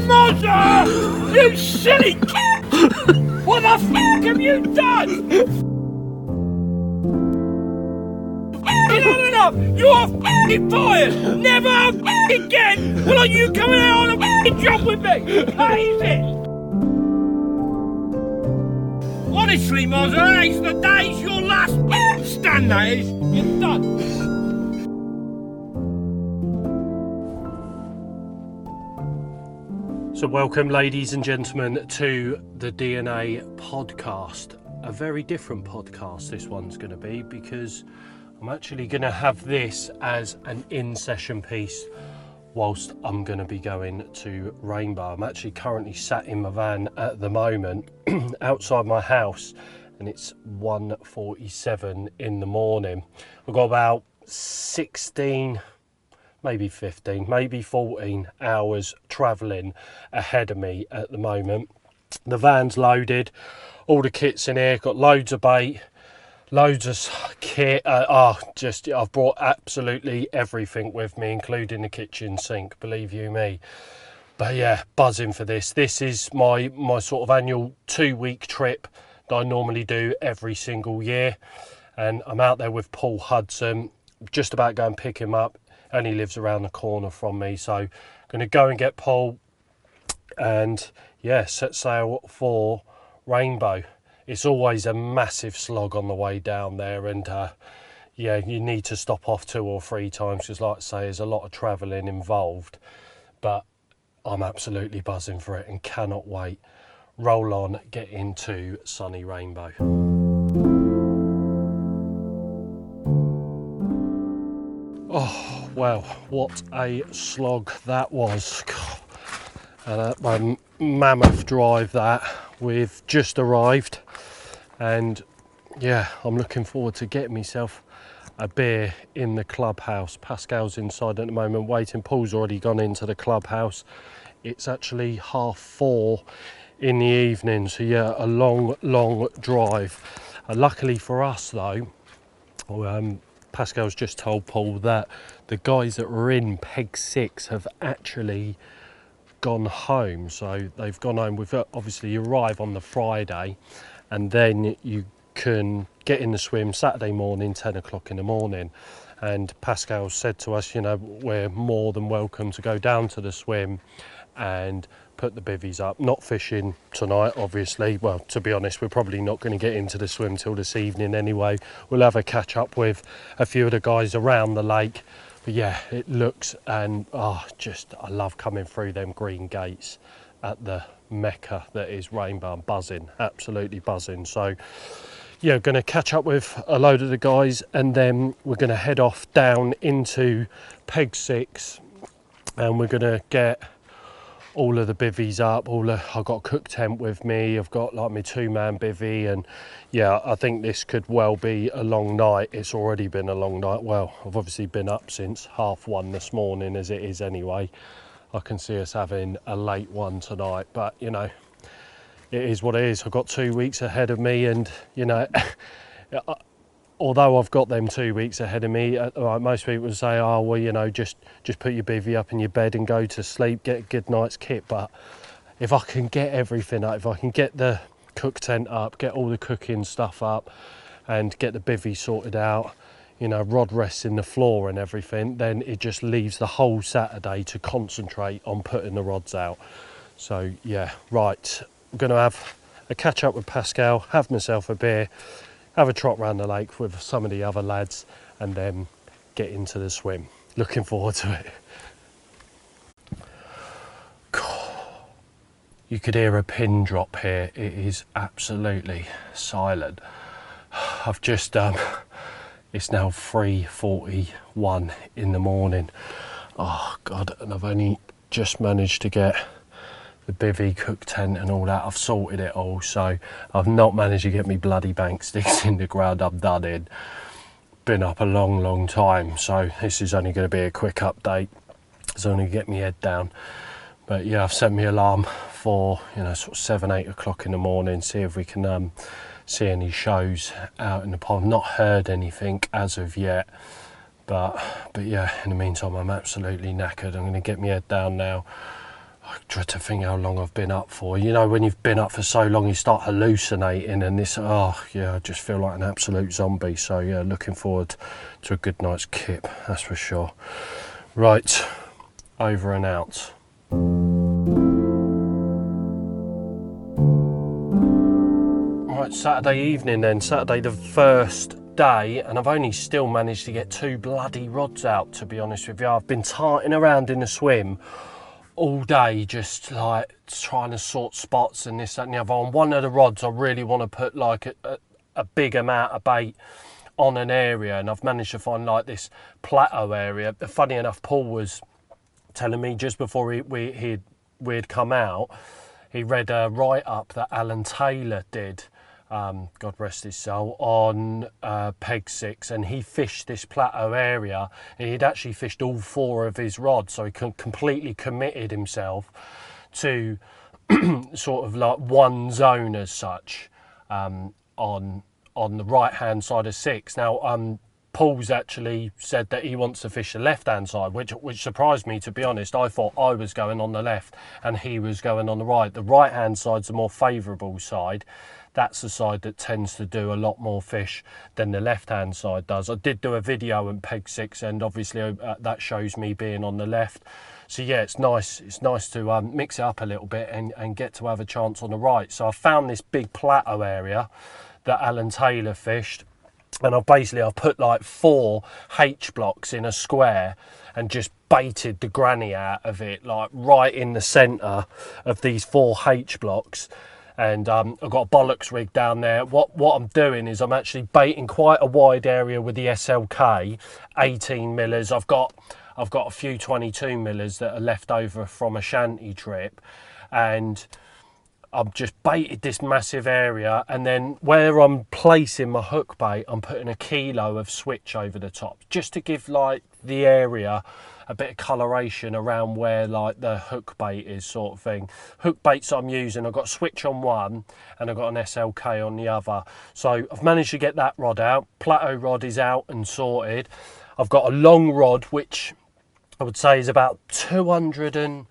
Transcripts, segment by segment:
Mozza! Uh, you silly kid! What the fuck have you done? Enough! You're fucking fired! Never fucking again! Will you coming out on a fucking job with me? Hate it! Honestly, Mozza, today's the day's your last stand, that is. You're done. So, welcome, ladies and gentlemen, to the DNA podcast. A very different podcast, this one's going to be, because I'm actually going to have this as an in session piece whilst I'm going to be going to Rainbow. I'm actually currently sat in my van at the moment outside my house, and it's 1:47 in the morning. I've got about 16 maybe 15, maybe 14 hours travelling ahead of me at the moment. The van's loaded, all the kit's in here, got loads of bait, loads of kit. Uh, oh, just I've brought absolutely everything with me, including the kitchen sink. Believe you me. But yeah, buzzing for this. This is my my sort of annual two week trip that I normally do every single year, and I'm out there with Paul Hudson. Just about going pick him up and he lives around the corner from me. So I'm going to go and get Paul and yeah, set sail for Rainbow. It's always a massive slog on the way down there, and uh, yeah, you need to stop off two or three times because, like I say, there's a lot of travelling involved. But I'm absolutely buzzing for it and cannot wait. Roll on, get into sunny Rainbow. Oh, well, what a slog that was. And uh, my mammoth drive that we've just arrived. And yeah I'm looking forward to getting myself a beer in the clubhouse. Pascal's inside at the moment waiting. Paul's already gone into the clubhouse. It's actually half four in the evening so yeah a long long drive. Uh, luckily for us though um, Pascal's just told Paul that the guys that were in Peg 6 have actually gone home. So they've gone home with obviously you arrive on the Friday and then you can get in the swim Saturday morning, 10 o'clock in the morning. And Pascal said to us, you know, we're more than welcome to go down to the swim and put the bivvies up. Not fishing tonight, obviously. Well, to be honest, we're probably not going to get into the swim till this evening anyway. We'll have a catch up with a few of the guys around the lake. But yeah, it looks and oh, just I love coming through them green gates at the mecca that is Rainbow. Buzzing, absolutely buzzing. So yeah, going to catch up with a load of the guys and then we're going to head off down into Peg Six and we're going to get all of the bivvies up. All I've got a cook tent with me. I've got like my two man bivvy, and yeah, I think this could well be a long night. It's already been a long night. Well, I've obviously been up since half one this morning, as it is anyway. I can see us having a late one tonight, but you know, it is what it is. I've got two weeks ahead of me, and you know. although I've got them two weeks ahead of me, uh, like most people would say, oh well, you know, just just put your bivvy up in your bed and go to sleep, get a good night's kit. But if I can get everything up, if I can get the cook tent up, get all the cooking stuff up, and get the bivvy sorted out, you know, rod rests in the floor and everything, then it just leaves the whole Saturday to concentrate on putting the rods out. So yeah, right, I'm gonna have a catch up with Pascal, have myself a beer have a trot around the lake with some of the other lads and then get into the swim. Looking forward to it. You could hear a pin drop here. It is absolutely silent. I've just um it's now 3:41 in the morning. Oh god, and I've only just managed to get the bivvy, cook tent and all that. I've sorted it all, so I've not managed to get me bloody bank sticks in the ground. I've done it. Been up a long, long time, so this is only going to be a quick update. It's only get me head down. But yeah, I've set my alarm for you know sort of seven, eight o'clock in the morning. See if we can um, see any shows out in the pond. Not heard anything as of yet, but but yeah. In the meantime, I'm absolutely knackered. I'm going to get my head down now I try to think how long I've been up for. You know, when you've been up for so long, you start hallucinating, and this, oh, yeah, I just feel like an absolute zombie. So, yeah, looking forward to a good night's kip, that's for sure. Right, over and out. Right, Saturday evening then, Saturday the first day, and I've only still managed to get two bloody rods out, to be honest with you. I've been tarting around in the swim all day just like trying to sort spots and this that and the other. On one of the rods i really want to put like a, a, a, big amount of bait on an area and i've managed to find like this plateau area. Funny enough paul was telling me just before he, we, he'd, we'd come out he read uh, a write-up that alan taylor did um, God rest his soul, on uh, Peg Six, and he fished this plateau area. He'd actually fished all four of his rods, so he completely committed himself to sort of like one zone as such um, on on the right hand side of six. Now, um, Paul's actually said that he wants to fish the left hand side, which which surprised me to be honest. I thought I was going on the left and he was going on the right. The right hand side's the more favourable side that's the side that tends to do a lot more fish than the left hand side does. I did do a video on peg six and obviously uh, that shows me being on the left. So yeah, it's nice. It's nice to um, mix it up a little bit and, and get to have a chance on the right. So I found this big plateau area that Alan Taylor fished and I've basically I've put like four H blocks in a square and just baited the granny out of it like right in the center of these four H blocks and um, I've got a bollocks rig down there. What what I'm doing is I'm actually baiting quite a wide area with the SLK 18 millers. I've got I've got a few 22 millers that are left over from a shanty trip, and I've just baited this massive area, and then where I'm placing my hook bait, I'm putting a kilo of switch over the top just to give like the area a bit of coloration around where like the hook bait is sort of thing. Hook baits I'm using, I've got switch on one and I've got an SLK on the other. So I've managed to get that rod out. Plateau rod is out and sorted. I've got a long rod which I would say is about 200 and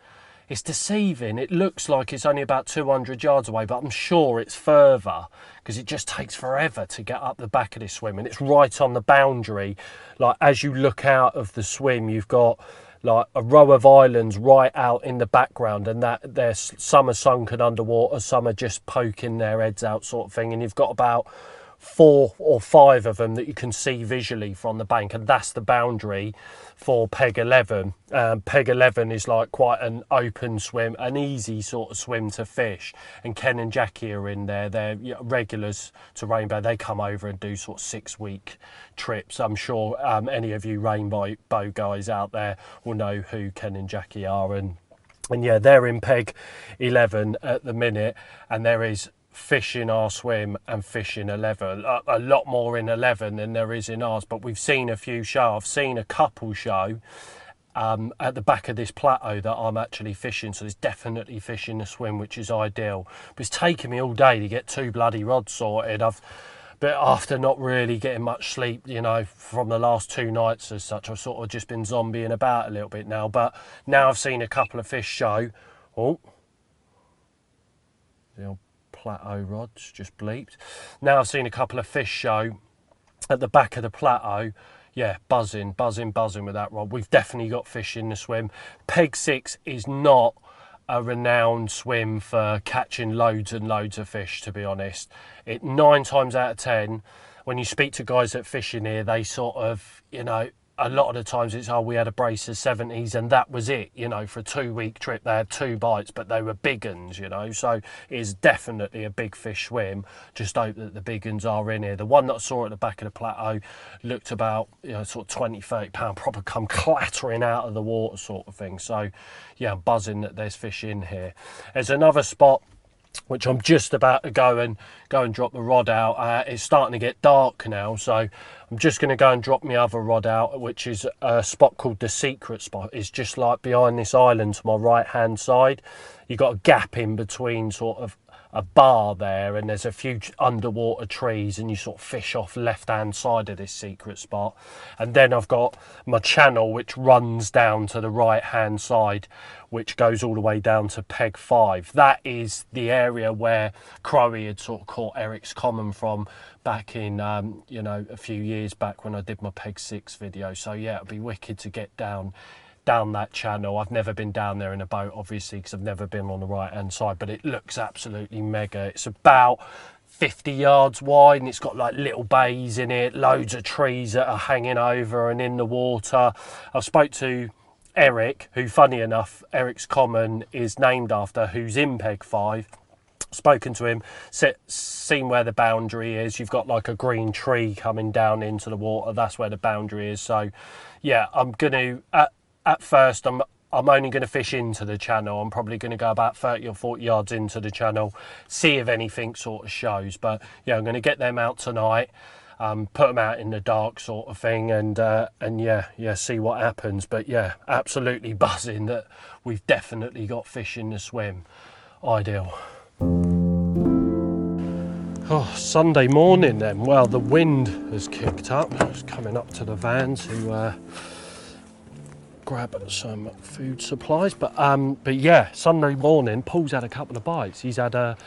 it's deceiving. It looks like it's only about 200 yards away, but I'm sure it's further because it just takes forever to get up the back of this swim and it's right on the boundary. Like as you look out of the swim, you've got like a row of islands right out in the background and that there's some are sunken underwater, some are just poking their heads out sort of thing and you've got about four or five of them that you can see visually from the bank, and that's the boundary for Peg 11. Um, Peg 11 is like quite an open swim, an easy sort of swim to fish. And Ken and Jackie are in there, they're regulars to Rainbow. They come over and do sort of six week trips. I'm sure um, any of you Rainbow bow guys out there will know who Ken and Jackie are. And and yeah, they're in peg 11 at the minute, and there is fish in our swim and fish in 11 a, a, lot more in 11 than there is in ours but we've seen a few show i've seen a couple show um, at the back of this plateau that i'm actually fishing so there's definitely fish in the swim which is ideal but it's taken me all day to get two bloody rods sorted i've but after not really getting much sleep, you know, from the last two nights as such, I've sort of just been zombieing about a little bit now. But now I've seen a couple of fish show. Oh, the old plateau rods, just bleeped. Now I've seen a couple of fish show at the back of the plateau. Yeah, buzzing, buzzing, buzzing with that rod. We've definitely got fish in the swim. Peg 6 is not a renowned swim for catching loads and loads of fish, to be honest. It nine times out of ten, when you speak to guys that fish in here, they sort of, you know, a lot of the times it's oh we had a brace of 70s and that was it you know for a two week trip they had two bites but they were big uns you know? So it's definitely a big fish swim. Just hope that the big uns are in here. The one that I saw at the back of the plateau looked about you know sort of 20 30 pound proper come clattering out of the water sort of thing. So yeah I'm buzzing that there's fish in here. There's another spot which I'm just about to go and go and drop the rod out. Uh, it's starting to get dark now, so I'm just going to go and drop my other rod out, which is a spot called the Secret Spot. It's just like behind this island to my right hand side. You've got a gap in between, sort of a bar there and there's a few underwater trees and you sort of fish off left hand side of this secret spot. And then I've got my channel which runs down to the right hand side which goes all the way down to peg 5 that is the area where Crowie had sort of caught Eric's common from back in um, you know a few years back when I did my peg 6 video. So yeah it'd be wicked to get down down that channel. I've never been down there in a boat, obviously, because I've never been on the right hand side, but it looks absolutely mega. It's about 50 yards wide and it's got like little bays in it, loads of trees that are hanging over and in the water. I spoke to Eric, who, funny enough, Eric's Common is named after, who's in Peg 5 spoken to him, seen where the boundary is. You've got like a green tree coming down into the water. That's where the boundary is. So, yeah, I'm going to at at first I'm I'm only going to fish into the channel. I'm probably going to go about 30 or 40 yards into the channel, see if anything sort of shows. But yeah, I'm going to get them out tonight, um, put them out in the dark sort of thing, and uh, and yeah, yeah, see what happens. But yeah, absolutely buzzing that we've definitely got fish in the swim. Ideal. Oh, Sunday morning then. Well, the wind has kicked up. It's coming up to the van to. Uh, grab some food supplies. But um, but yeah, Sunday morning, Paul's had a couple of bites. He's had a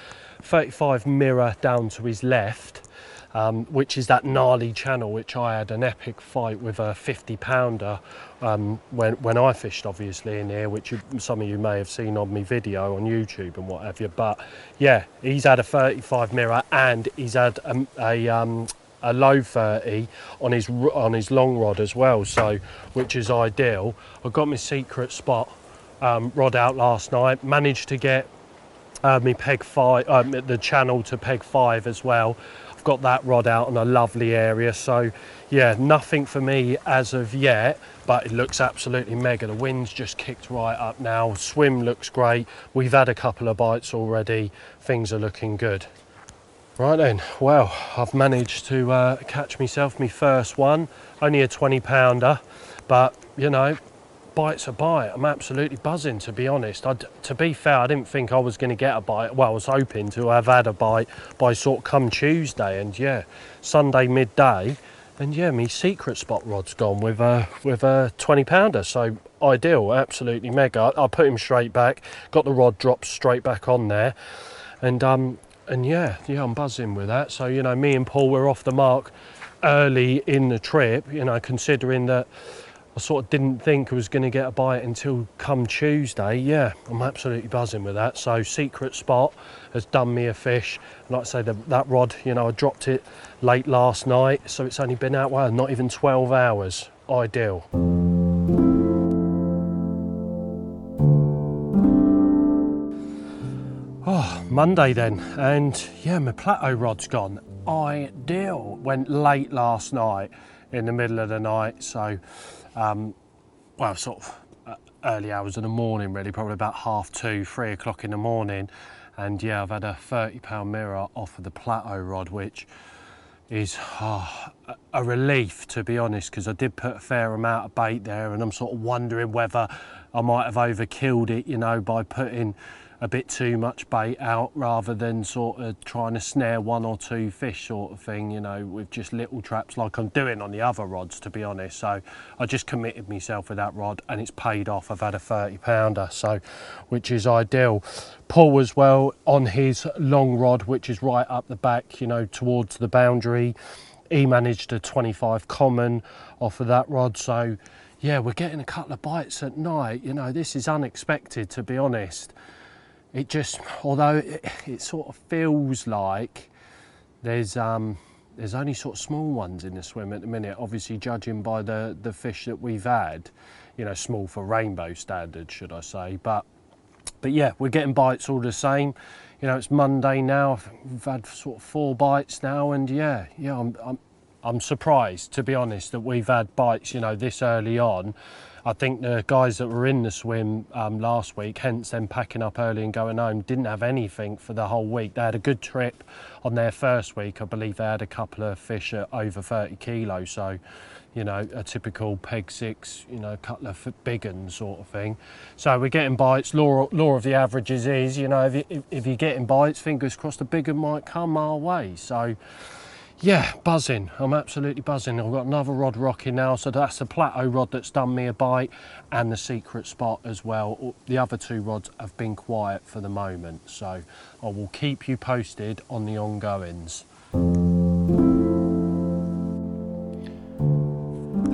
35 mirror down to his left, um, which is that gnarly channel which I had an epic fight with a 50 pounder um, when when I fished, obviously in here, which you, some of you may have seen on my video on YouTube and what have you. But yeah, he's had a 35 mirror and he's had a, a um, a low 30 on his on his long rod as well so which is ideal. I got my secret spot um, rod out last night. Managed to get uh, me peg 5 um, the channel to peg 5 as well. I've got that rod out on a lovely area so yeah nothing for me as of yet but it looks absolutely mega. The wind's just kicked right up now. Swim looks great. We've had a couple of bites already. Things are looking good Right then, well, I've managed to uh, catch myself my first one, only a 20 pounder, but you know, bite's a bite. I'm absolutely buzzing to be honest. I'd, to be fair, I didn't think I was going to get a bite. Well, I was hoping to have had a bite by sort of come Tuesday, and yeah, Sunday midday, and yeah, my secret spot rod's gone with a with a 20 pounder. So ideal, absolutely mega. I, I put him straight back, got the rod dropped straight back on there, and um, and yeah, yeah, I'm buzzing with that. So, you know, me and Paul were off the mark early in the trip, you know, considering that I sort of didn't think I was going to get a bite until come Tuesday. Yeah, I'm absolutely buzzing with that. So, secret spot has done me a fish. Like I say, the, that rod, you know, I dropped it late last night, so it's only been out, well, not even 12 hours. Ideal. Monday then, and yeah, my plateau rod's gone. Ideal. Went late last night, in the middle of the night, so um, well, sort of uh, early hours of the morning, really, probably about half two, three o'clock in the morning. And yeah, I've had a 30 pound mirror off of the plateau rod, which is oh, a relief to be honest, because I did put a fair amount of bait there, and I'm sort of wondering whether I might have overkilled it, you know, by putting a bit too much bait out rather than sort of trying to snare one or two fish sort of thing, you know, with just little traps like I'm doing on the other rods, to be honest. So I just committed myself with that rod and it's paid off. I've had a 30 pounder, so which is ideal. Paul as well on his long rod, which is right up the back, you know, towards the boundary. He managed a 25 common off of that rod, so yeah, we're getting a couple of bites at night. You know, this is unexpected, to be honest it just, although it, it sort of feels like there's um, there's only sort of small ones in the swim at the minute. Obviously, judging by the the fish that we've had, you know, small for rainbow standards, should I say? But but yeah, we're getting bites all the same. You know, it's Monday now. We've had sort of four bites now, and yeah, yeah, I'm I'm I'm surprised, to be honest, that we've had bites, you know, this early on. I think the guys that were in the swim um, last week, hence them packing up early and going home, didn't have anything for the whole week. They had a good trip on their first week. I believe they had a couple of fish at over 30 kilos. So, you know, a typical peg six, you know, a couple of big ones sort of thing. So we're getting bites. Law, law of the averages is, you know, if, you, if, you're getting bites, fingers crossed a big one might come our way. So, yeah, buzzing. I'm absolutely buzzing. I've got another rod rocking now, so that's the plateau rod that's done me a bite and the secret spot as well. The other two rods have been quiet for the moment, so I will keep you posted on the ongoings.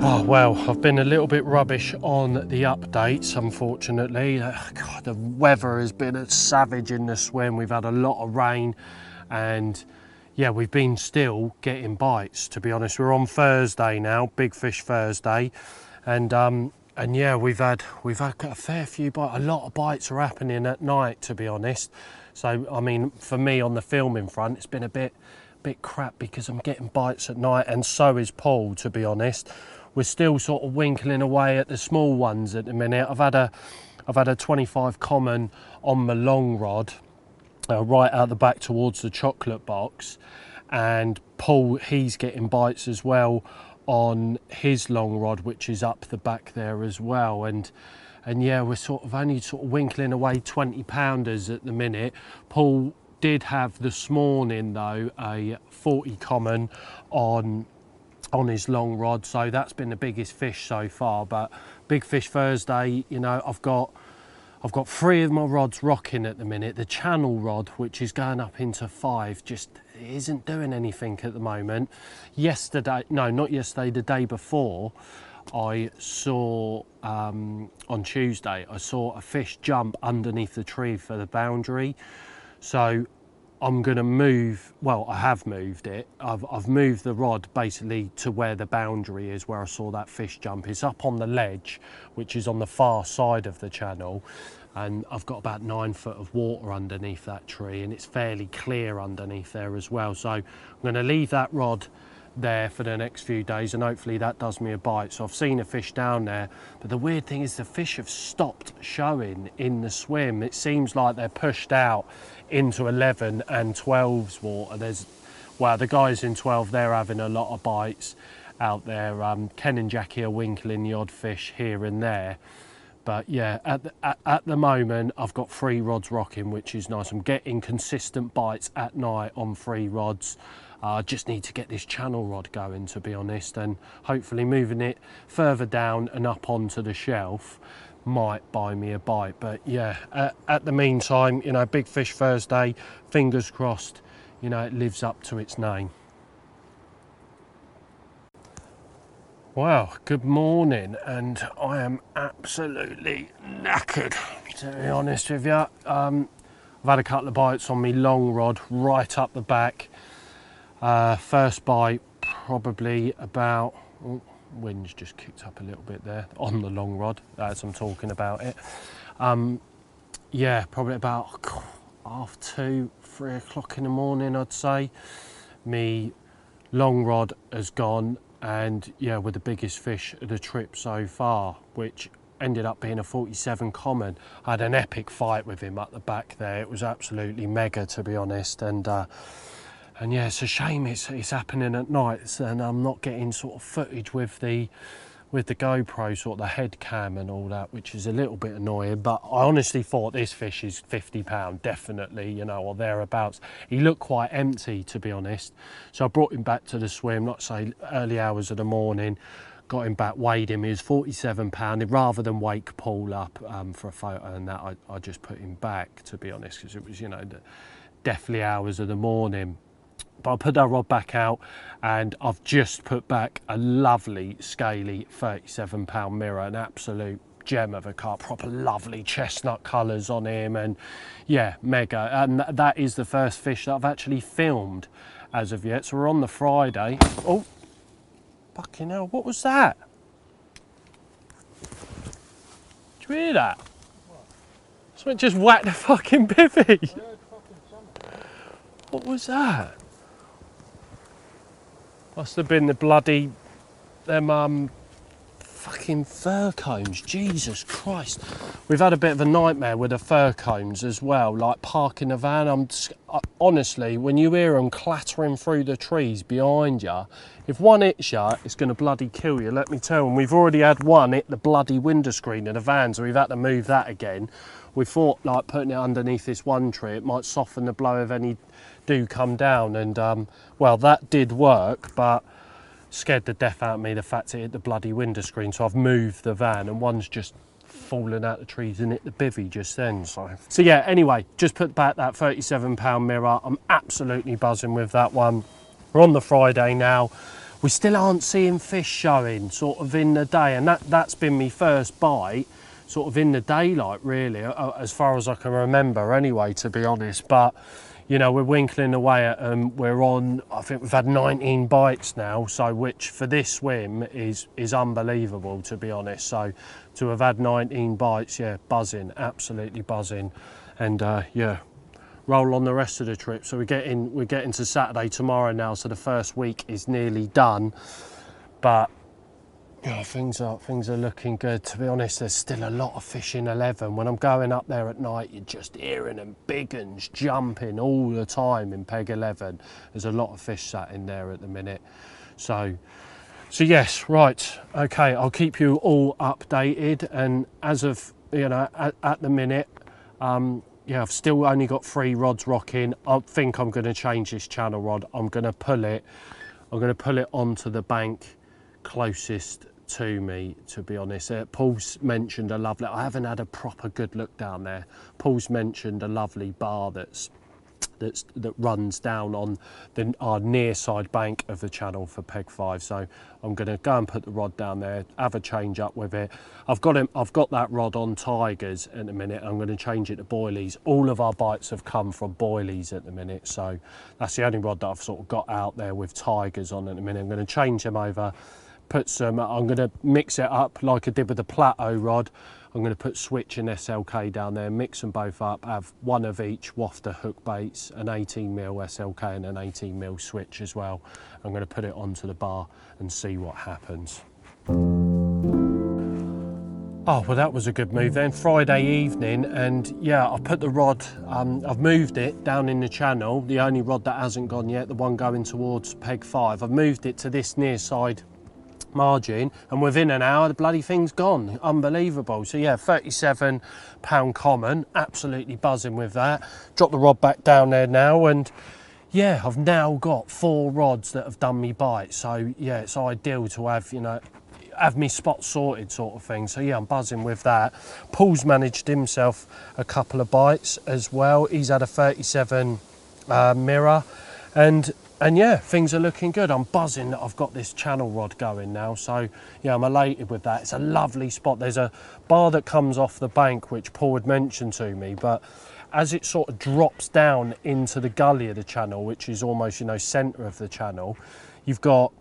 Oh, well, I've been a little bit rubbish on the updates, unfortunately. God, the weather has been savage in the swim. We've had a lot of rain and yeah, we've been still getting bites. To be honest, we're on Thursday now, Big Fish Thursday, and um, and yeah, we've had we've had a fair few bites. A lot of bites are happening at night, to be honest. So I mean, for me on the filming front, it's been a bit bit crap because I'm getting bites at night, and so is Paul. To be honest, we're still sort of winkling away at the small ones at the minute. I've had a I've had a 25 common on the long rod uh, right out the back towards the chocolate box and Paul he's getting bites as well on his long rod which is up the back there as well. And and yeah we're sort of only sort of winkling away 20 pounders at the minute. Paul did have this morning though a 40 common on on his long rod. So that's been the biggest fish so far. But big fish Thursday you know I've got I've got three of my rods rocking at the minute. The channel rod, which is going up into five, just isn't doing anything at the moment. Yesterday, no, not yesterday, the day before, I saw um, on Tuesday, I saw a fish jump underneath the tree for the boundary. So I'm going to move, well, I have moved it. I've, I've moved the rod basically to where the boundary is, where I saw that fish jump. It's up on the ledge, which is on the far side of the channel. And I've got about nine foot of water underneath that tree and it's fairly clear underneath there as well. So I'm going to leave that rod there for the next few days and hopefully that does me a bite. So I've seen a fish down there, but the weird thing is the fish have stopped showing in the swim. It seems like they're pushed out into 11 and 12's water. There's, well, the guys in 12, they're having a lot of bites out there. Um, Ken and Jackie are winkling the odd fish here and there. But yeah, at the, at, at the moment, I've got three rods rocking, which is nice. I'm getting consistent bites at night on three rods. I uh, just need to get this channel rod going, to be honest, and hopefully moving it further down and up onto the shelf might buy me a bite. But yeah, at, at the meantime, you know, Big Fish Thursday, fingers crossed, you know, it lives up to its name. Wow, good morning, and I am absolutely knackered, to be honest with you. Um, I've had a couple of bites on me long rod right up the back. Uh, first bite, probably about, oh, wind's just kicked up a little bit there on the long rod as I'm talking about it. Um, yeah, probably about half two, three o'clock in the morning, I'd say. Me long rod has gone and yeah, with the biggest fish of the trip so far, which ended up being a 47 common. I had an epic fight with him at the back there. It was absolutely mega, to be honest. And uh, and yeah, it's a shame it's, it's happening at night and I'm not getting sort of footage with the with the GoPro sort of the head cam and all that, which is a little bit annoying. But I honestly thought this fish is 50 pound, definitely, you know, or thereabouts. He looked quite empty, to be honest. So I brought him back to the swim, not say early hours of the morning. Got him back, weighed him. He was 47 pound. Rather than wake Paul up um, for a photo and that, I, I just put him back, to be honest, because it was, you know, the definitely hours of the morning. But I put that rod back out and I've just put back a lovely scaly 37 pound mirror, an absolute gem of a car, proper lovely chestnut colours on him and yeah, mega. And that is the first fish that I've actually filmed as of yet. So we're on the Friday. Oh, fucking hell, what was that? Did you hear that? Something just whacked the fucking bivvy. What was that? Must have been the bloody them um fucking fir cones. Jesus Christ. We've had a bit of a nightmare with the fir cones as well, like parking a van. I'm just, uh, honestly, when you hear them clattering through the trees behind you, if one hits you, it's going to bloody kill you. Let me tell you. And we've already had one hit the bloody window screen of the van, so we've had to move that again. We thought like putting it underneath this one tree, it might soften the blow of any do come down. And um, well, that did work, but scared the death out of me the fact it hit the bloody window screen. So I've moved the van, and one's just fallen out the trees and hit the bivvy just then. So, so yeah. Anyway, just put back that 37 pound mirror. I'm absolutely buzzing with that one. We're on the Friday now. We still aren't seeing fish showing sort of in the day, and that that's been my first bite sort of in the daylight really as far as I can remember anyway to be honest but you know, we're winkling away at them. We're on, I think we've had 19 bites now, so which for this swim is is unbelievable to be honest. So to have had 19 bites, yeah, buzzing, absolutely buzzing, and uh, yeah, roll on the rest of the trip. So we're getting we're getting to Saturday tomorrow now, so the first week is nearly done, but yeah, things are things are looking good. To be honest, there's still a lot of fish in 11. When I'm going up there at night, you're just hearing them big uns jumping all the time in Peg 11. There's a lot of fish sat in there at the minute. So, so yes, right, okay. I'll keep you all updated. And as of you know, at, at the minute, um, yeah, I've still only got three rods rocking. I think I'm going to change this channel rod. I'm going to pull it. I'm going to pull it onto the bank closest to me, to be honest. Uh, Paul's mentioned a lovely, I haven't had a proper good look down there. Paul's mentioned a lovely bar that's that's, that runs down on the, our near side bank of the channel for peg 5 so I'm going to go and put the rod down there have a change up with it. I've got him I've got that rod on tigers in a minute. I'm going to change it to boilies all of our bites have come from boilies at the minute. So that's the only rod that I've sort of got out there with tigers on at the minute. I'm going to change them over put some, I'm going to mix it up like I did with the plateau rod. I'm going to put switch and SLK down there, mix them both up, have one of each wafter hook baits, an 18 mil SLK and an 18 mil switch as well. I'm going to put it onto the bar and see what happens. Oh, well, that was a good move then. Friday evening, and yeah, I put the rod, um, I've moved it down in the channel, the only rod that hasn't gone yet, the one going towards peg five. I've moved it to this near side margin and within an hour the bloody thing's gone. Unbelievable. So yeah 37 pound common absolutely buzzing with that. Drop the rod back down there now and yeah i've now got four rods that have done me bite. So yeah it's ideal to have you know have me spot sorted sort of thing. So yeah i'm buzzing with that. Paul's managed himself a couple of bites as well. He's had a 37 uh, mirror and and yeah, things are looking good. I'm buzzing that I've got this channel rod going now. So yeah, I'm elated with that. It's a lovely spot. There's a bar that comes off the bank, which Paul had mentioned to me, but as it sort of drops down into the gully of the channel, which is almost, you know, center of the channel, you've got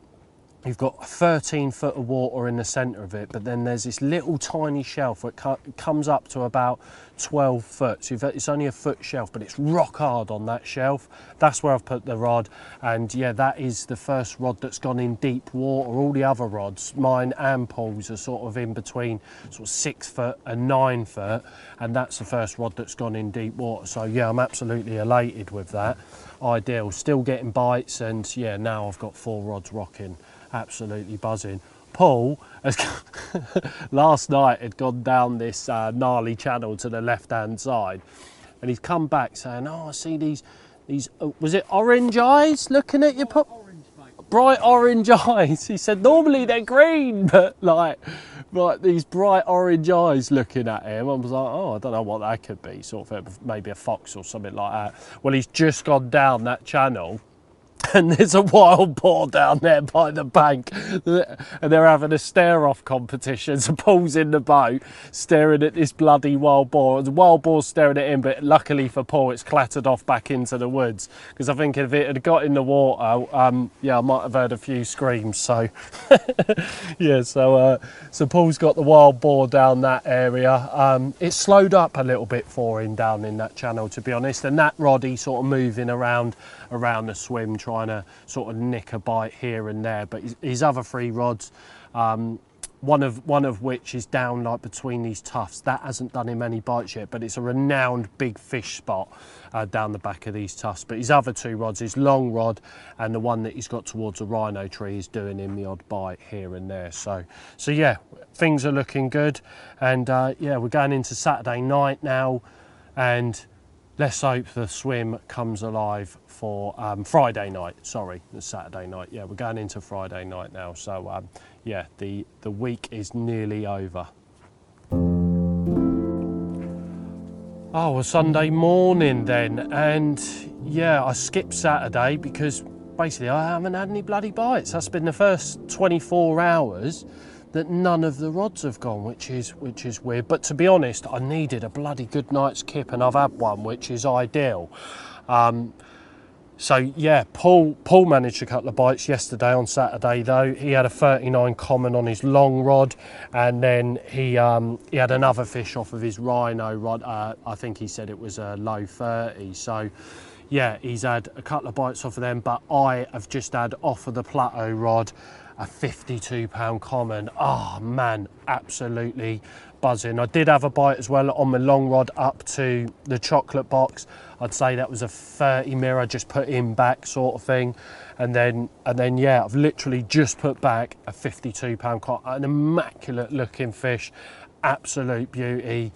you've got 13 foot of water in the center of it but then there's this little tiny shelf where it comes up to about 12 foot so it's only a foot shelf but it's rock hard on that shelf. That's where I've put the rod and yeah that is the first rod that's gone in deep water. All the other rods mine and Paul's are sort of in between sort of six foot and nine foot and that's the first rod that's gone in deep water. So yeah I'm absolutely elated with that. Ideal. Still getting bites and yeah now I've got four rods rocking absolutely buzzing. Paul has last night had gone down this uh, gnarly channel to the left hand side and he's come back saying, Oh, I see these, these uh, was it orange eyes looking at you? Orange, bright orange eyes. He said, Normally they're green, but like, like these bright orange eyes looking at him. I was like, Oh, I don't know what that could be. Sort of maybe a fox or something like that. Well, he's just gone down that channel and there's a wild boar down there by the bank. And they're having a stare off competition. So paul's in the boat staring at this bloody wild boar. The wild boar's staring at him but luckily for paul it's clattered off back into the woods. Because i think if it had got in the water um, yeah i might have heard a few screams so. Yeah so uh, so paul's got the wild boar down that area. Um, it slowed up a little bit for him down in that channel to be honest. And that roddy sort of moving around around the swim trying to sort of nick a bite here and there. But his, his other three rods, um, one of one of which is down like between these tufts. That hasn't done him any bites yet, but it's a renowned big fish spot uh, down the back of these tufts. But his other two rods, his long rod and the one that he's got towards a rhino tree, is doing him the odd bite here and there. So, so yeah, things are looking good, and uh, yeah, we're going into Saturday night now, and let's hope the swim comes alive for um, Friday night. Sorry, Saturday night. Yeah, we're going into Friday night now. So um, yeah, the the week is nearly over. Oh, well, Sunday morning then, and yeah, I skipped Saturday because basically I haven't had any bloody bites. That's been the first 24 hours that none of the rods have gone, which is which is weird. But to be honest, I needed a bloody good night's kip, and I've had one, which is ideal. Um, so yeah, Paul Paul managed a couple of bites yesterday on Saturday though. He had a 39 common on his long rod, and then he um, he had another fish off of his rhino rod. Uh, I think he said it was a low 30. So yeah, he's had a couple of bites off of them, but I have just had off of the plateau rod a 52 pound common. Oh man, absolutely buzzing. I did have a bite as well on my long rod up to the chocolate box. I'd say that was a 30 mirror, just put in back sort of thing. And then, and then yeah, I've literally just put back a 52 pound, common. an immaculate looking fish, absolute beauty.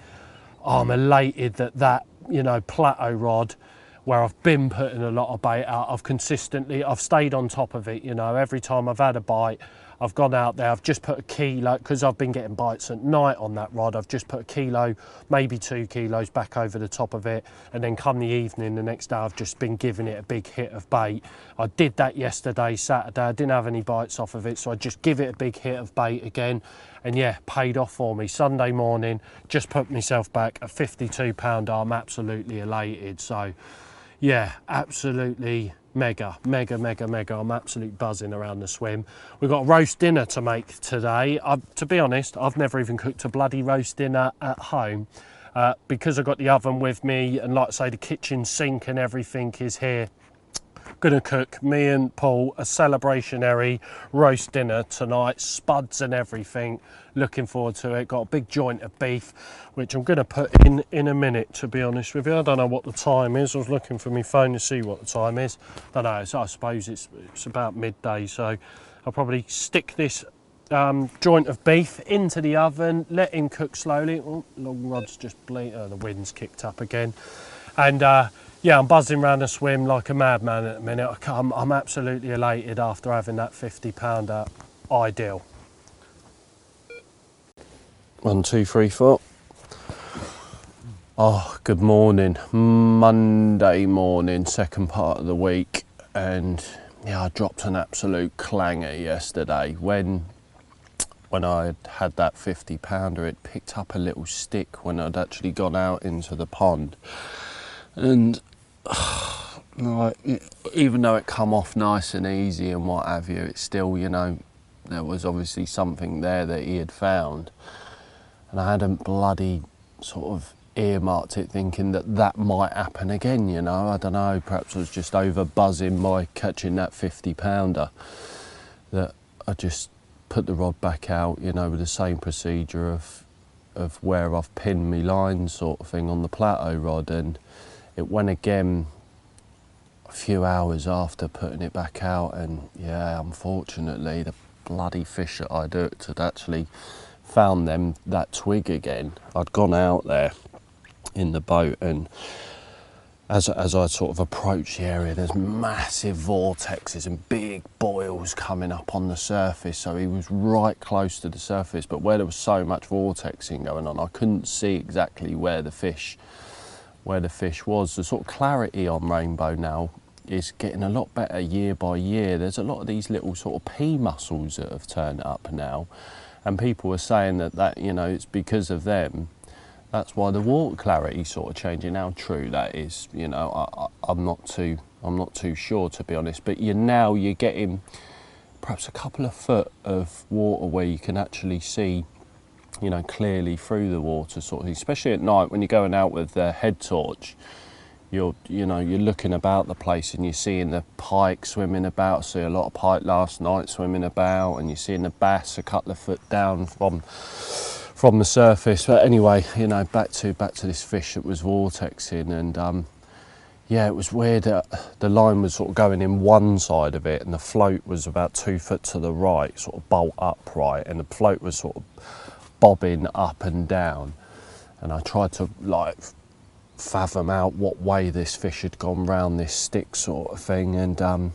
Oh, I'm elated that that, you know, plateau rod, where I've been putting a lot of bait out, I've consistently, I've stayed on top of it, you know, every time I've had a bite, I've gone out there, I've just put a kilo, because I've been getting bites at night on that rod, I've just put a kilo, maybe two kilos back over the top of it. And then come the evening, the next day, I've just been giving it a big hit of bait. I did that yesterday, Saturday, I didn't have any bites off of it, so I just give it a big hit of bait again. And yeah, paid off for me. Sunday morning, just put myself back a 52 pound, I'm absolutely elated. So yeah, absolutely mega, mega, mega, mega. I'm absolutely buzzing around the swim. We've got roast dinner to make today. I, to be honest, I've never even cooked a bloody roast dinner at home. Uh, because I've got the oven with me and like I say the kitchen sink and everything is here Gonna cook me and Paul a celebrationary roast dinner tonight, spuds and everything. Looking forward to it. Got a big joint of beef, which I'm gonna put in in a minute. To be honest with you, I don't know what the time is. I was looking for my phone to see what the time is. I don't know. I suppose it's it's about midday. So I'll probably stick this um, joint of beef into the oven, let him cook slowly. Oh, long rod's just bleed. Oh, the wind's kicked up again, and. Uh, yeah, I'm buzzing around the swim like a madman at the minute. I'm, I'm absolutely elated after having that 50 pounder ideal. One, two, three, four. Oh, good morning. Monday morning, second part of the week. And yeah, I dropped an absolute clanger yesterday when when I had that 50 pounder, it picked up a little stick when I'd actually gone out into the pond. And like, even though it come off nice and easy and what have you, it's still, you know, there was obviously something there that he had found. And I hadn't bloody sort of earmarked it thinking that that might happen again, you know. I don't know, perhaps I was just over buzzing by catching that 50 pounder. That I just put the rod back out, you know, with the same procedure of, of where I've pinned my line sort of thing on the plateau rod. And it went again a few hours after putting it back out and yeah unfortunately the bloody fish that I'd hooked had actually found them that twig again I'd gone out there in the boat and as, as I sort of approached the area, there's massive vortexes and big boils coming up on the surface. So he was right close to the surface, but where there was so much vortexing going on, I couldn't see exactly where the fish where the fish was. The sort of clarity on rainbow now is getting a lot better year by year. There's a lot of these little sort of pea mussels that have turned up now, and people are saying that that you know it's because of them. That's why the water clarity sort of changing. How true that is, you know, I, I'm not too I'm not too sure to be honest. But you now you're getting perhaps a couple of foot of water where you can actually see you know, clearly through the water sort of especially at night when you're going out with a head torch. you're you know you're looking about the place and you're seeing the pike swimming about. I see a lot of pike last night swimming about, and you're seeing the bass a couple of foot down from from the surface. But anyway, you know, back to back to this fish that was vortexing, and um, yeah, it was weird. That the line was sort of going in one side of it, and the float was about two foot to the right, sort of bolt upright, and the float was sort of bobbing up and down. And I tried to like fathom out what way this fish had gone round this stick sort of thing. And um,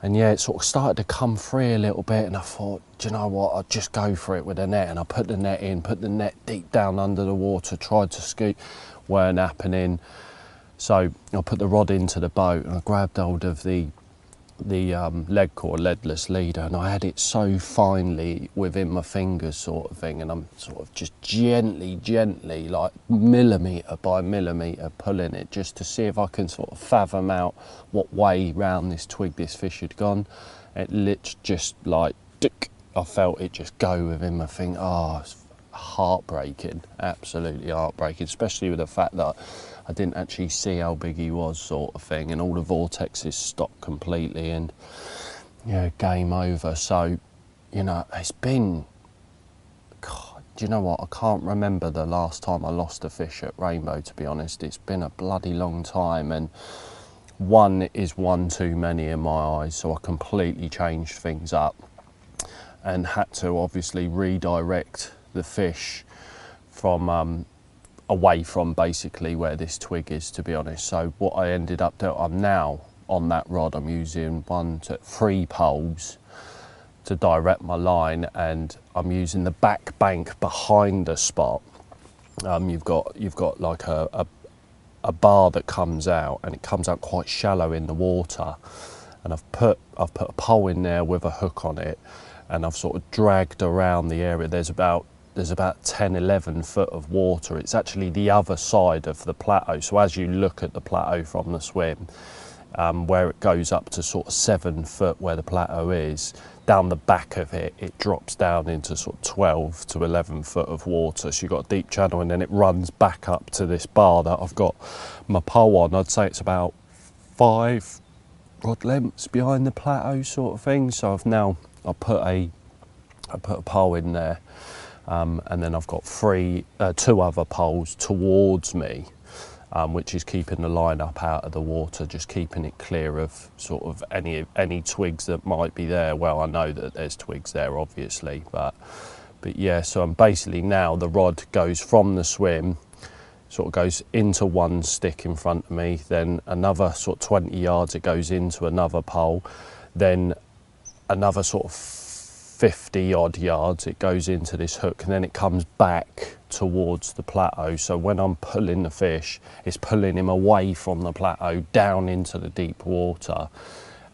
and yeah it sort of started to come free a little bit. And I thought do you know what? I'll just go for it with a net. And I put the net in put the net deep down under the water tried to scoot weren't happening. So I put the rod into the boat and I grabbed hold of the the um, leadcore leadless leader and I had it so finely within my fingers sort of thing and I'm sort of just gently gently like millimetre by millimetre pulling it just to see if I can sort of fathom out what way round this twig this fish had gone. It lit just like dick I felt it just go within my finger oh heartbreaking absolutely heartbreaking especially with the fact that I didn't actually see how big he was, sort of thing, and all the vortexes stopped completely, and yeah, game over. So, you know, it's been. God, do you know what? I can't remember the last time I lost a fish at Rainbow. To be honest, it's been a bloody long time, and one is one too many in my eyes. So I completely changed things up, and had to obviously redirect the fish from um, away from basically where this twig is to be honest. So what I ended up doing I'm now on that rod I'm using one to three poles to direct my line and I'm using the back bank behind the spot. Um, you've got you've got like a, a, a bar that comes out and it comes out quite shallow in the water. And I've put I've put a pole in there with a hook on it and I've sort of dragged around the area. There's about there's about 10, 11 foot of water. It's actually the other side of the plateau. So as you look at the plateau from the swim, um, where it goes up to sort of seven foot where the plateau is, down the back of it, it drops down into sort of 12 to 11 foot of water. So you've got a deep channel and then it runs back up to this bar that I've got my pole on. I'd say it's about five rod lengths behind the plateau sort of thing. So I've now, I put a, I put a pole in there um, and then I've got three, uh, two other poles towards me, um, which is keeping the line up out of the water, just keeping it clear of sort of any any twigs that might be there. Well, I know that there's twigs there, obviously, but but yeah. So I'm basically now the rod goes from the swim, sort of goes into one stick in front of me, then another sort of 20 yards it goes into another pole, then another sort of 50 odd yards it goes into this hook and then it comes back towards the plateau. So when I'm pulling the fish it's pulling him away from the plateau down into the deep water.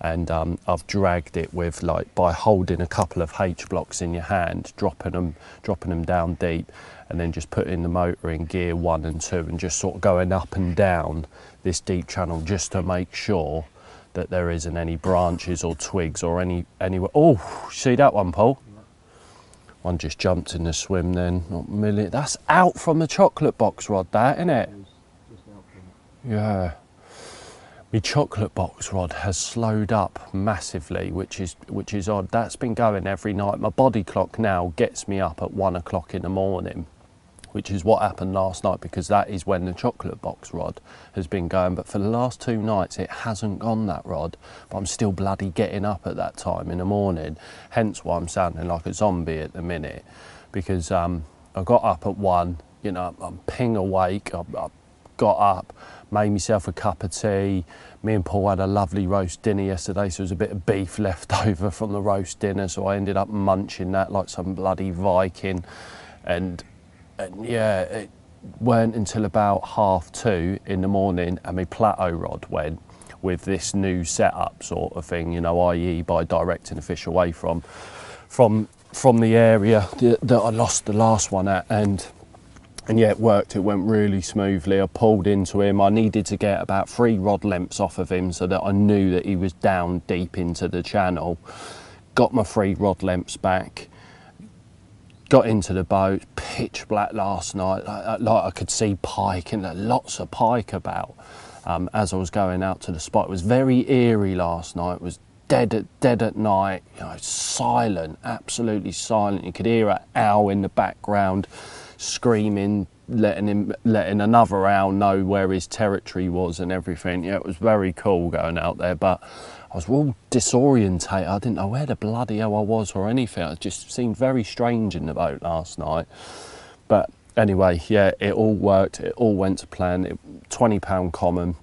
And um, I've dragged it with like by holding a couple of H blocks in your hand dropping them dropping them down deep and then just putting the motor in gear one and two and just sort of going up and down this deep channel just to make sure that there isn't any branches or twigs or any anywhere. Oh, see that one, Paul? One just jumped in the swim then, not million. That's out from the chocolate box rod, that, isn't it? Yeah. My chocolate box rod has slowed up massively, which is which is odd. That's been going every night. My body clock now gets me up at one o'clock in the morning which is what happened last night because that is when the chocolate box rod has been going. But for the last two nights, it hasn't gone that rod, but I'm still bloody getting up at that time in the morning. Hence why I'm sounding like a zombie at the minute because um, I got up at one, you know, I'm ping awake, I, I got up, made myself a cup of tea. Me and Paul had a lovely roast dinner yesterday, so there was a bit of beef left over from the roast dinner, so I ended up munching that like some bloody Viking. And and yeah, it weren't until about half two in the morning and my plateau rod went with this new setup sort of thing, you know, i.e. by directing the fish away from from from the area that I lost the last one at and and yeah, it worked. It went really smoothly. I pulled into him. I needed to get about three rod lengths off of him so that I knew that he was down deep into the channel. Got my three rod lengths back got into the boat, pitch black last night, like, like I could see pike and lots of pike about. um, as I was going out to the spot. It was very eerie last night. It was dead at dead at night. You know, silent, absolutely silent. You could hear an owl in the background screaming, letting him letting another owl know where his territory was and everything. Yeah, it was very cool going out there, but I was all disorientated. I didn't know where the bloody hell I was or anything. It just seemed very strange in the boat last night. But anyway, yeah, it all worked. It all went to plan. It, Twenty pound common,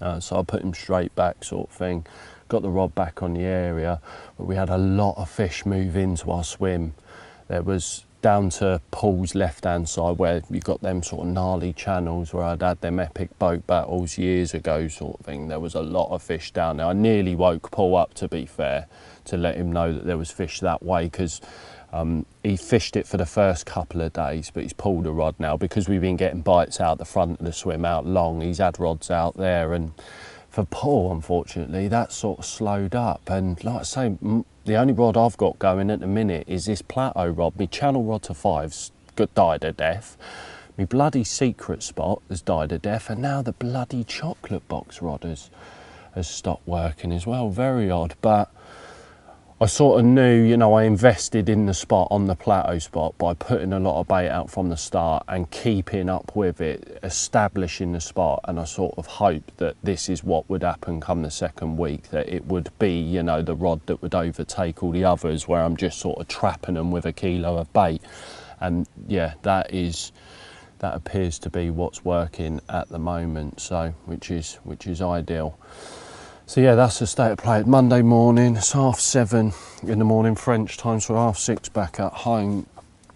uh, so I put him straight back, sort of thing. Got the rod back on the area, but we had a lot of fish move into our swim. There was down to Paul's left hand side where you've got them sort of gnarly channels where I'd had them epic boat battles years ago, sort of thing. There was a lot of fish down there. I nearly woke Paul up, to be fair, to let him know that there was fish that way because um, he fished it for the first couple of days, but he's pulled a rod now because we've been getting bites out the front of the swim out long. He's had rods out there, and for Paul, unfortunately, that sort of slowed up. And like I say, the only rod I've got going at the minute is this plateau rod. My channel rod to five's got died a death. My bloody secret spot has died a death, and now the bloody chocolate box rod has has stopped working as well. Very odd, but I sort of knew, you know, I invested in the spot on the plateau spot by putting a lot of bait out from the start and keeping up with it, establishing the spot. And I sort of hoped that this is what would happen come the second week, that it would be, you know, the rod that would overtake all the others where I'm just sort of trapping them with a kilo of bait. And yeah, that is that appears to be what's working at the moment so which is which is ideal so yeah, that's the state of play. Monday morning, it's half seven in the morning French time, so half six back at home.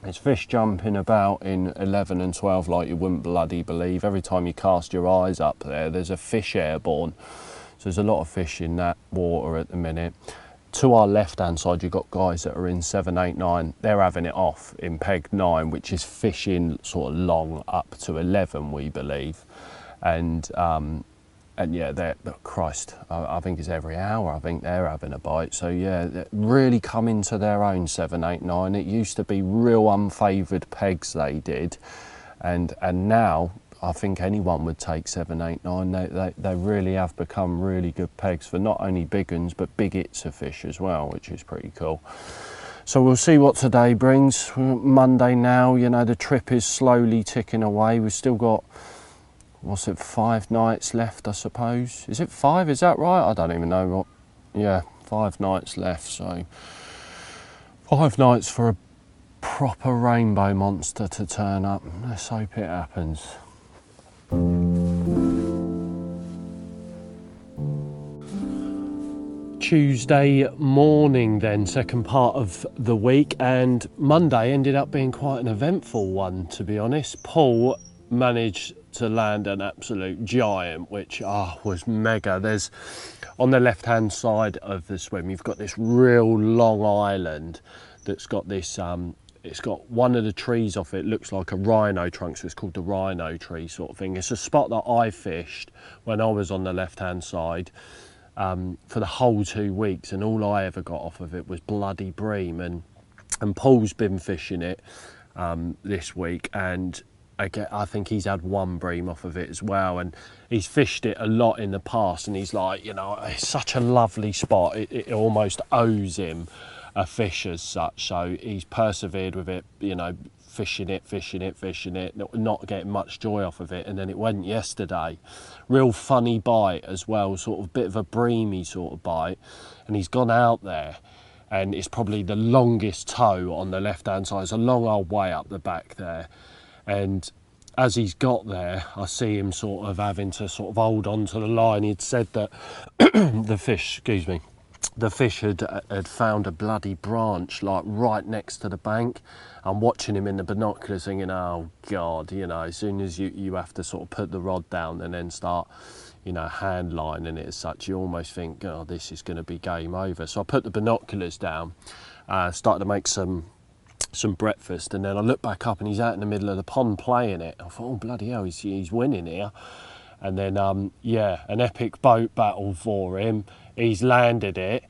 There's fish jumping about in 11 and 12 like you wouldn't bloody believe. Every time you cast your eyes up there, there's a fish airborne. So there's a lot of fish in that water at the minute. To our left hand side, you've got guys that are in 7, 8, 9. They're having it off in peg 9, which is fishing sort of long up to 11, we believe. And um, and yeah, they're, Christ, I, I, think it's every hour. I think they're having a bite. So yeah, really come into their own seven, eight, nine. It used to be real unfavoured pegs they did, and and now I think anyone would take seven, eight, nine. They, they they really have become really good pegs for not only big ones but big hits of fish as well, which is pretty cool. So we'll see what today brings. Monday now, you know, the trip is slowly ticking away. We've still got what's it, five nights left, I suppose. Is it five? Is that right? I don't even know what. Yeah, five nights left. So, five nights for a proper rainbow monster to turn up. Let's hope it happens. Tuesday morning, then, second part of the week, and Monday ended up being quite an eventful one, to be honest. Paul managed to land an absolute giant, which oh, was mega. There's on the left hand side of the swim, you've got this real long island that's got this. Um, it's got one of the trees off it looks like a rhino trunk, so it's called the rhino tree sort of thing. It's a spot that I fished when I was on the left hand side. Um, for the whole two weeks, and all I ever got off of it was bloody bream. And and Paul's been fishing it um, this week, and I get, I think he's had one bream off of it as well, and he's fished it a lot in the past. And he's like, you know, it's such a lovely spot. It, it almost owes him a fish as such. So he's persevered with it, you know, fishing it, fishing it, fishing it, not getting much joy off of it. And then it went yesterday. Real funny bite as well, sort of bit of a breamy sort of bite. And he's gone out there and it's probably the longest toe on the left hand side. It's a long old way up the back there and as he's got there, I see him sort of having to sort of hold on to the line. He'd said that the fish, excuse me, the fish had had found a bloody branch like right next to the bank. I'm watching him in the binoculars, thinking, "Oh God!" You know, as soon as you you have to sort of put the rod down and then start, you know, hand lining it as such, you almost think, "Oh, this is going to be game over." So I put the binoculars down, uh, started to make some some breakfast, and then I look back up and he's out in the middle of the pond playing it. I thought, oh bloody hell, he's, he's winning here. And then, um, yeah, an epic boat battle for him. He's landed it,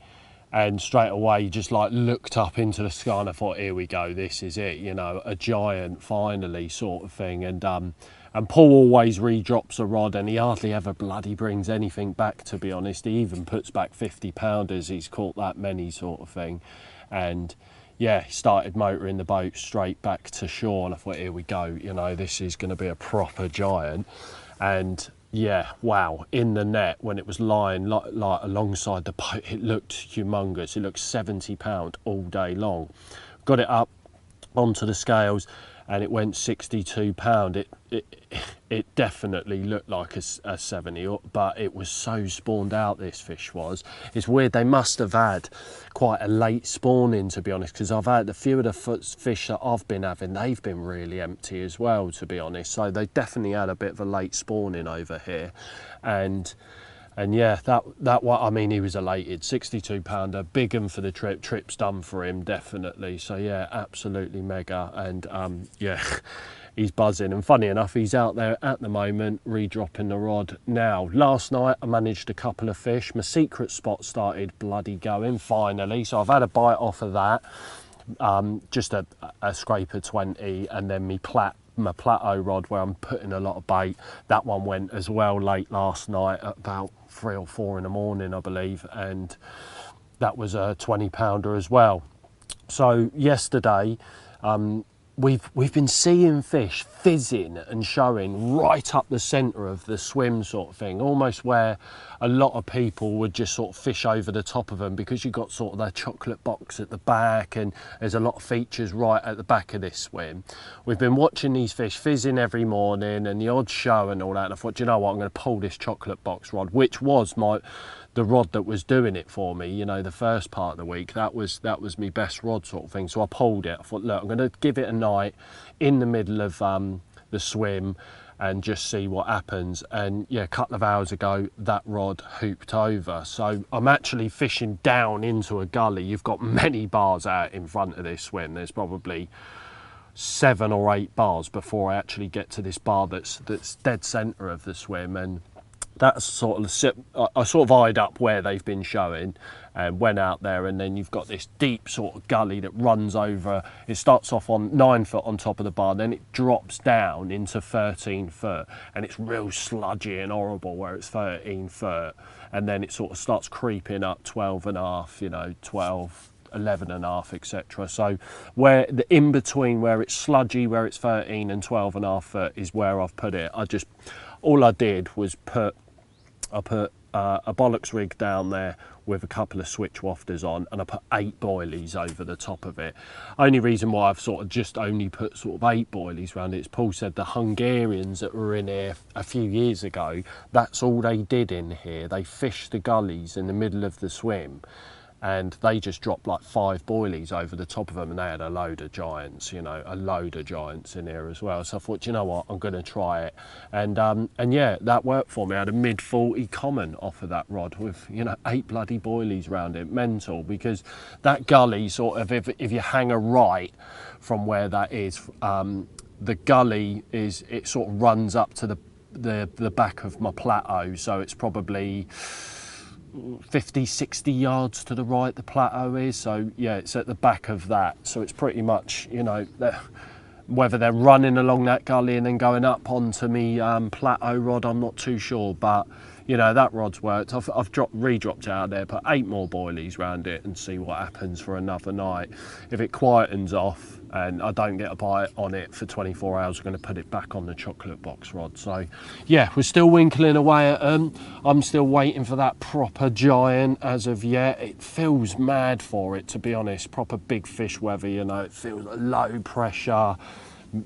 and straight away he just like looked up into the sky and I thought, here we go, this is it, you know, a giant finally sort of thing. And um, And Paul always redrops a rod, and he hardly ever bloody brings anything back. To be honest, he even puts back fifty pounders. He's caught that many sort of thing, and yeah, started motoring the boat straight back to shore. And I thought, here we go. You know, this is going to be a proper giant, and yeah, wow, in the net when it was lying like, like alongside the boat, it looked humongous. It looked 70 pound all day long. Got it up onto the scales and it went 62 pound. It, it it definitely looked like a, a 70 but it was so spawned out this fish was. It's weird they must have had quite a late spawning to be honest because i've had a few of the fish that i've been having they've been really empty as well to be honest. So they definitely had a bit of a late spawning over here. And and yeah, that that what I mean, he was elated. 62 pounder, big one for the trip. Trip's done for him definitely. So yeah, absolutely mega. And um, yeah, he's buzzing. And funny enough, he's out there at the moment, redropping the rod now. Last night I managed a couple of fish. My secret spot started bloody going finally. So I've had a bite off of that. Um, just a, a scraper 20 and then me plat my plateau rod where I'm putting a lot of bait. That one went as well late last night at about three or four in the morning, I believe, and that was a 20 pounder as well. So yesterday, um, we've we've been seeing fish fizzing and showing right up the centre of the swim sort of thing, almost where a lot of people would just sort of fish over the top of them because you've got sort of that chocolate box at the back and there's a lot of features right at the back of this swim. We've been watching these fish fizzing every morning and the odd show and all that and I thought, you know what, I'm going to pull this chocolate box rod, which was my the rod that was doing it for me you know the first part of the week that was that was my best rod sort of thing. So i pulled it. I thought look i'm going to give it a night in the middle of um, the swim and just see what happens. And yeah a couple of hours ago that rod hooped over. So i'm actually fishing down into a gully. You've got many bars out in front of this swim. There's probably seven or eight bars before i actually get to this bar that's that's dead center of the swim. And that's sort of I sort of eyed up where they've been showing and went out there and then you've got this deep sort of gully that runs over it starts off on nine foot on top of the bar then it drops down into 13 foot and it's real sludgy and horrible where it's 13 foot and then it sort of starts creeping up 12 and a half you know 12 11 and a half etc so where the in between where it's sludgy where it's 13 and 12 and a half foot is where I've put it. I just all I did was put I put uh, a bollocks rig down there with a couple of switch wafters on and I put eight boilies over the top of it. Only reason why I've sort of just only put sort of eight boilies around it is Paul said the Hungarians that were in here a few years ago, that's all they did in here. They fished the gullies in the middle of the swim and they just dropped like five boilies over the top of them and they had a load of giants you know a load of giants in here as well. So i thought you know what? I'm going to try it. And um, and yeah that worked for me. I had a mid 40 common off of that rod with you know eight bloody boilies around it. Mental because that gully sort of if, if you hang a right from where that is um, the gully is it sort of runs up to the the, the back of my plateau. So it's probably 50, 60 yards to the right the plateau is. So yeah, it's at the back of that. So it's pretty much, you know, whether they're running along that gully and then going up onto me um, plateau rod, I'm not too sure. But you know that rod's worked. I've, I've dropped, re-dropped out there, put eight more boilies around it, and see what happens for another night. If it quietens off, and I don't get a bite on it for 24 hours, I'm going to put it back on the chocolate box rod. So, yeah, we're still winkling away at them. I'm still waiting for that proper giant as of yet. It feels mad for it, to be honest. Proper big fish weather, you know, it feels low pressure,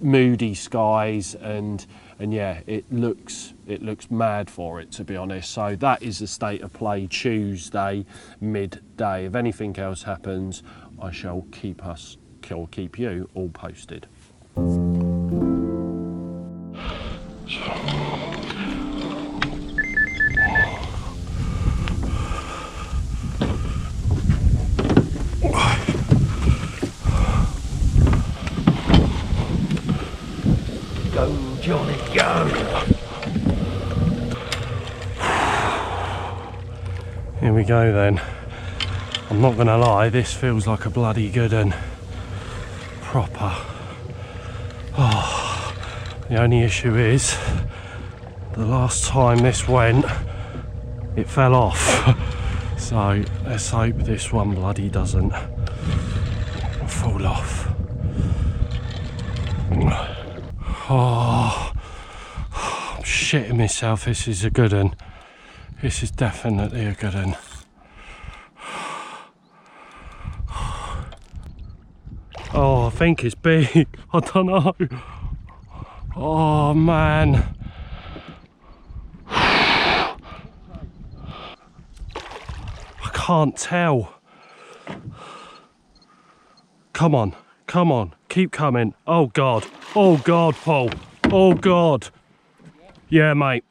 moody skies, and and yeah, it looks it looks mad for it to be honest. So that is the state of play Tuesday midday. If anything else happens, I shall keep us will keep you all posted. Go, Johnny, go! Here we go then. I'm not gonna lie, this feels like a bloody good one proper. Oh, The only issue is the last time this went, it fell off. So let's hope this one bloody doesn't fall off. Oh, I'm shitting myself. This is a good one. This is definitely a good one. Oh, I think it's big. I don't know. Oh man. I can't tell. Come on, come on, keep coming. Oh God, oh God, Paul. Oh God. Yeah, mate.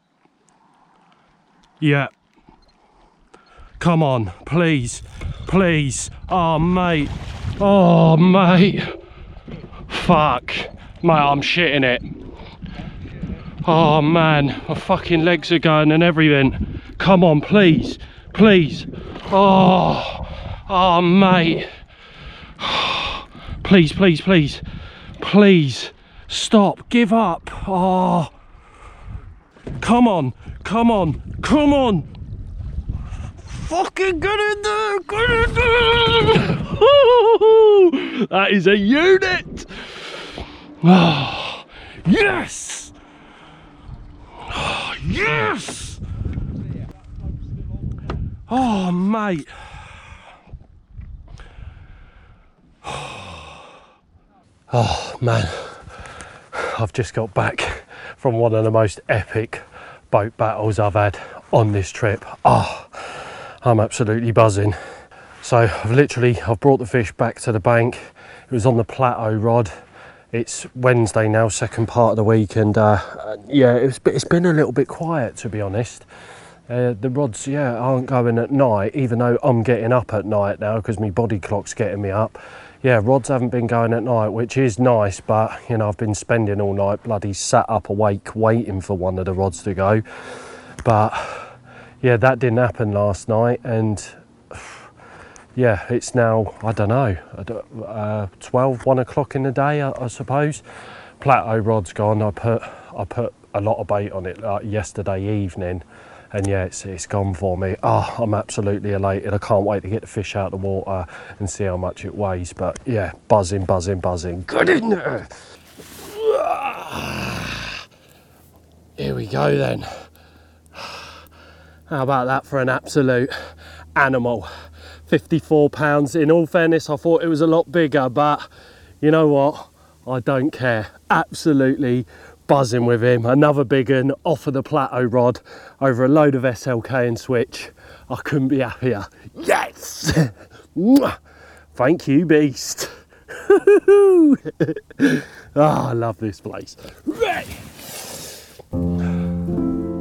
Yeah. Come on, please, please. Oh, mate. Oh, mate. Fuck. Mate, I'm shitting it. Oh, man. My fucking legs are going and everything. Come on, please. Please. Oh. Oh, mate. Please, please, please. Please. Stop. Give up. Oh. Come on. Come on. Come on. Fucking get in there. Get in there. that is a unit. Oh, yes. Oh, yes. Oh, mate. Oh, man. I've just got back from one of the most epic boat battles I've had on this trip. Oh, I'm absolutely buzzing. So I've literally, I've brought the fish back to the bank. It was on the plateau rod. It's Wednesday now, second part of the week, and uh, yeah, it's, it's been a little bit quiet to be honest. Uh, the rods, yeah, aren't going at night, even though I'm getting up at night now because my body clock's getting me up. Yeah, rods haven't been going at night, which is nice, but you know, I've been spending all night bloody sat up awake waiting for one of the rods to go. But yeah, that didn't happen last night, and yeah, it's now, I don't know, uh, 12, 1 o'clock in the day, I, I suppose. Plateau rod's gone. I put, I put a lot of bait on it yesterday evening and yeah, it's, it's gone for me. Oh, I'm absolutely elated. I can't wait to get the fish out of the water and see how much it weighs. But yeah, buzzing, buzzing, buzzing. Good in there. Here we go then. How about that for an absolute animal? 54 pounds. In all fairness, I thought it was a lot bigger, but you know what? I don't care. Absolutely buzzing with him. Another big one off of the plateau rod over a load of SLK and switch. I couldn't be happier. Yes! Thank you, beast. oh, I love this place.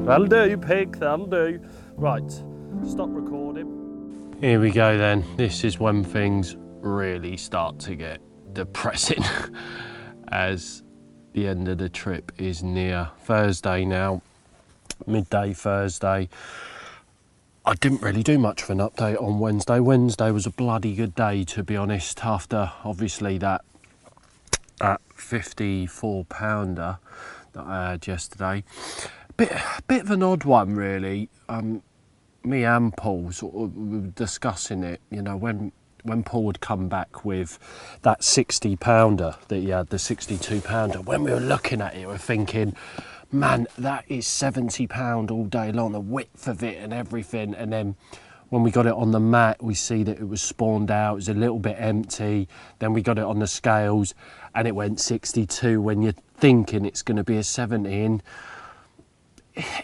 That'll do, pig, that'll do. Right, stop recording. Here we go then. This is when things really start to get depressing as the end of the trip is near. Thursday now, midday Thursday. I didn't really do much of an update on Wednesday. Wednesday was a bloody good day, to be honest, after obviously that, that 54 pounder that I had yesterday. Bit, bit of an odd one, really. Um, me and Paul sort of discussing it, you know, when when Paul would come back with that 60 pounder that he had, the 62 pounder, when we were looking at it, we are thinking, man, that is 70 pound all day long, the width of it and everything. And then when we got it on the mat, we see that it was spawned out, it was a little bit empty. Then we got it on the scales and it went 62 when you're thinking it's going to be a 70. And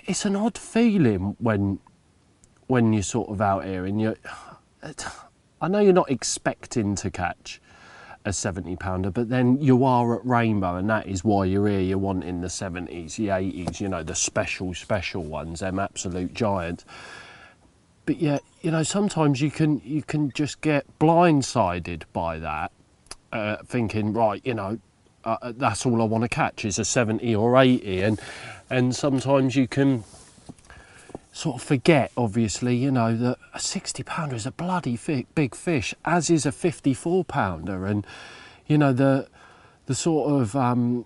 it's an odd feeling when when you're sort of out here and you're I know you're not expecting to catch a 70 pounder, but then you are at Rainbow, and that is why you're here. You're wanting the 70s, the 80s, you know, the special, special ones, them absolute giants. But yeah, you know, sometimes you can you can just get blindsided by that, uh, thinking, right, you know, uh that's all I want to catch is a 70 or 80, and and sometimes you can sort of forget, obviously, you know, that a 60 pounder is a bloody big fish, as is a 54 pounder. And, you know, the, the sort of, um,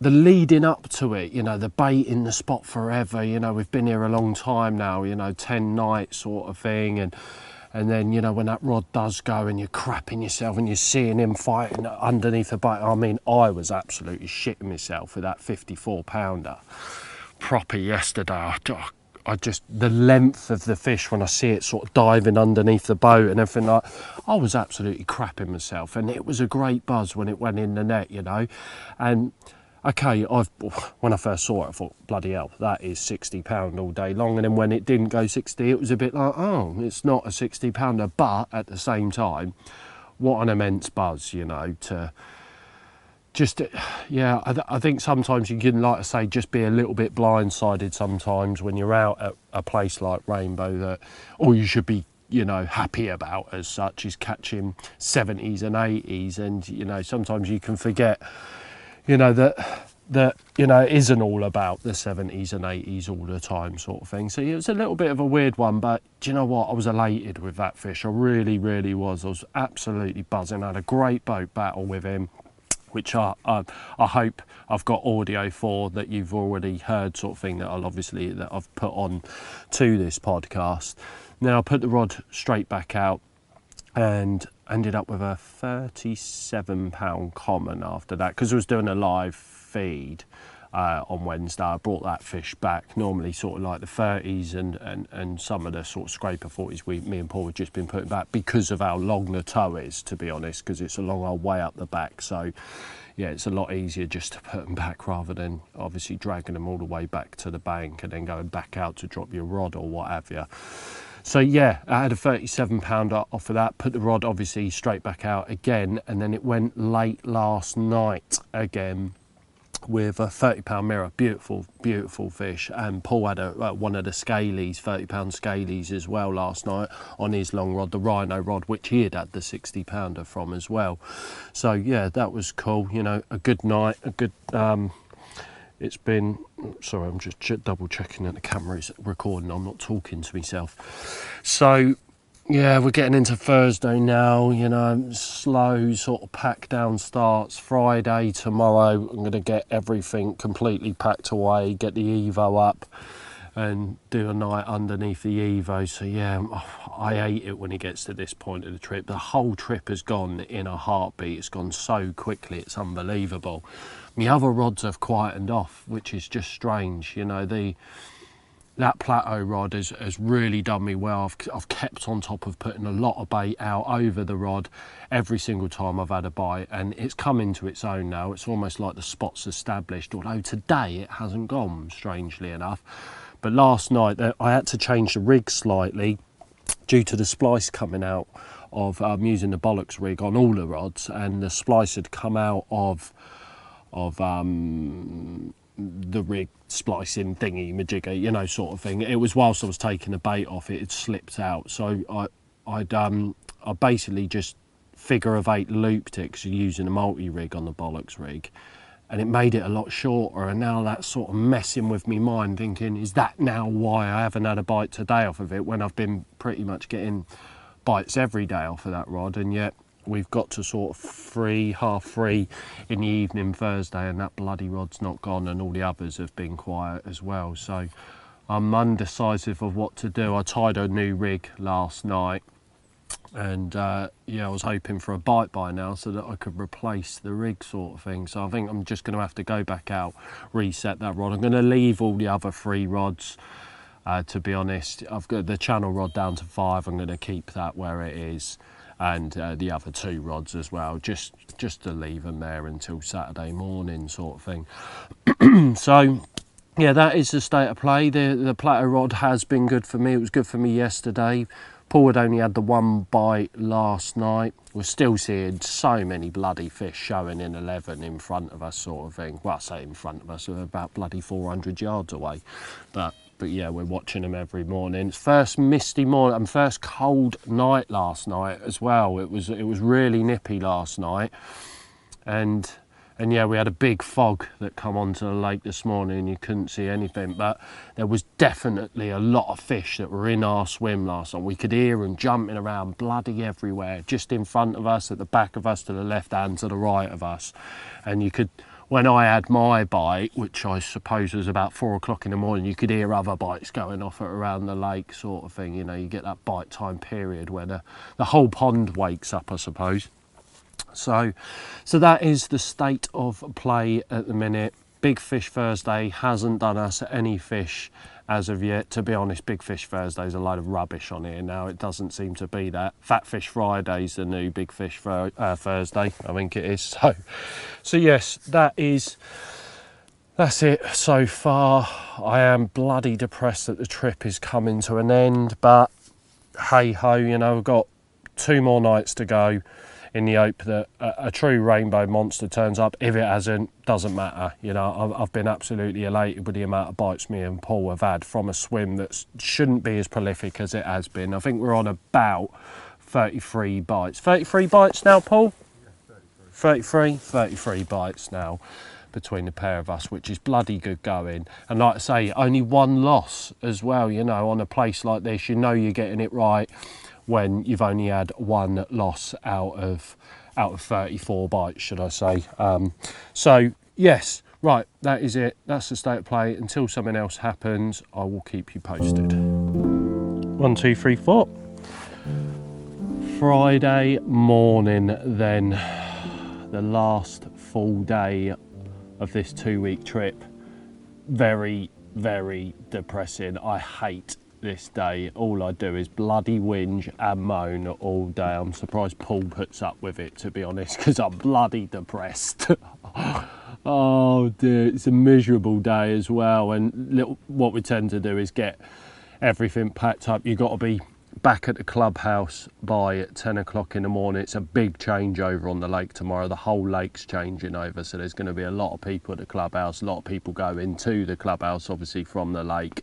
the leading up to it, you know, the bait in the spot forever, you know, we've been here a long time now, you know, 10 nights sort of thing. And, and then, you know, when that rod does go and you're crapping yourself and you're seeing him fighting underneath the bait, I mean, I was absolutely shitting myself with that 54 pounder proper yesterday. I, I just, the length of the fish when I see it sort of diving underneath the boat and everything like, I was absolutely crapping myself. And it was a great buzz when it went in the net, you know. And, okay, I've when I first saw it, I thought, bloody hell, that is sixty pound all day long. And then when it didn't go sixty, it was a bit like, oh, it's not a sixty pounder. But at the same time, what an immense buzz, you know, to just uh, yeah I, th- I, think sometimes you can like I say just be a little bit blindsided sometimes when you're out at a place like rainbow that all you should be you know happy about as such is catching 70s and 80s and you know sometimes you can forget you know that that you know isn't all about the 70s and 80s all the time sort of thing. So it was a little bit of a weird one but do you know what? I was elated with that fish. I really really was. I was absolutely buzzing. I had a great boat battle with him which I, I, I hope I've got audio for that you've already heard sort of thing that I'll obviously that I've put on to this podcast. Now I put the rod straight back out and ended up with a 37 pound common after that because I was doing a live feed uh, on Wednesday. I brought that fish back. Normally, sort of like the 30s and, and, and some of the sort of scraper 40s, we, me and Paul have just been putting back because of how long the tow is, to be honest, because it's a long old way up the back. So, yeah, it's a lot easier just to put them back rather than obviously dragging them all the way back to the bank and then going back out to drop your rod or what have you. So yeah, I had a 37 pounder off of that, put the rod obviously straight back out again, and then it went late last night again with a 30 pound mirror, beautiful, beautiful fish. And Paul had a, uh, one of the scalies, 30 pound scalies as well last night on his long rod, the rhino rod, which he had had the 60 pounder from as well. So yeah, that was cool. You know, a good night, a good um, it's been sorry i'm just double checking that the camera is recording i'm not talking to myself so yeah we're getting into thursday now you know slow sort of pack down starts. Friday tomorrow i'm going to get everything completely packed away get the evo up and do a night underneath the evo. So yeah i hate it when it gets to this point of the trip. The whole trip has gone in a heartbeat. It's gone so quickly it's unbelievable. My other rods have quietened off, which is just strange. You know, the that plateau rod has, has really done me well. I've, I've kept on top of putting a lot of bait out over the rod every single time I've had a bite, and it's come into its own now. It's almost like the spot's established, although today it hasn't gone, strangely enough. But last night uh, I had to change the rig slightly due to the splice coming out of um, using the bollocks rig on all the rods, and the splice had come out of of um, the rig splicing thingy majigger, you know, sort of thing. It was whilst I was taking the bait off, it had slipped out. So I, I'd um, I basically just figure of eight looped it because using a multi rig on the bollocks rig, and it made it a lot shorter. And now that's sort of messing with me mind, thinking, is that now why I haven't had a bite today off of it when I've been pretty much getting bites every day off of that rod, and yet we've got to sort of three, half three in the evening Thursday, and that bloody rod's not gone, and all the others have been quiet as well. So I'm undecisive of what to do. I tied a new rig last night, and uh, yeah, I was hoping for a bite by now so that I could replace the rig sort of thing. So I think I'm just going to have to go back out, reset that rod. I'm going to leave all the other three rods. Uh, to be honest, I've got the channel rod down to five. I'm going to keep that where it is and uh, the other two rods as well, just just to leave them there until Saturday morning, sort of thing. so, yeah, that is the state of play. The the plateau rod has been good for me. It was good for me yesterday. Paul had only had the one bite last night. We're still seeing so many bloody fish showing in 11 in front of us, sort of thing. Well, I say in front of us, we're about bloody 400 yards away. But but yeah, we're watching them every morning. It's first misty morning and first cold night last night as well. It was it was really nippy last night, and and yeah, we had a big fog that come onto the lake this morning. You couldn't see anything, but there was definitely a lot of fish that were in our swim last night. We could hear them jumping around bloody everywhere, just in front of us, at the back of us, to the left and to the right of us, and you could when I had my bike, which I suppose was about four o'clock in the morning, you could hear other bikes going off around the lake, sort of thing. You know, you get that bite time period where the, the whole pond wakes up, I suppose. So, so that is the state of play at the minute. Big Fish Thursday hasn't done us any fish as of yet. To be honest, Big Fish Thursday is a load of rubbish on here now. It doesn't seem to be that. Fat Fish Friday is the new Big Fish uh, Thursday, I think it is. So, so yes, that is that's it so far. I am bloody depressed that the trip is coming to an end, but hey ho, you know, we've got two more nights to go in the hope that a, a, true rainbow monster turns up. If it hasn't, doesn't matter. You know, I've, I've, been absolutely elated with the amount of bites me and Paul have had from a swim that shouldn't be as prolific as it has been. I think we're on about 33 bites. 33 bites now, Paul? Yeah, 33. 33, 33 bites now between the pair of us, which is bloody good going. And like I say, only one loss as well, you know, on a place like this, you know you're getting it right when you've only had one loss out of out of 34 bites, should I say. Um, so yes, right, that is it. That's the state of play. Until something else happens, I will keep you posted. One, two, three, four. Friday morning then, the last full day of this two week trip. Very, very depressing. I hate this day, all I do is bloody whinge and moan all day. I'm surprised Paul puts up with it, to be honest, because I'm bloody depressed. oh dear, it's a miserable day as well. And little, what we tend to do is get everything packed up. You've got to be back at the clubhouse by 10 o'clock in the morning. It's a big changeover on the lake tomorrow. The whole lake's changing over, so there's going to be a lot of people at the clubhouse, a lot of people going to the clubhouse, obviously, from the lake.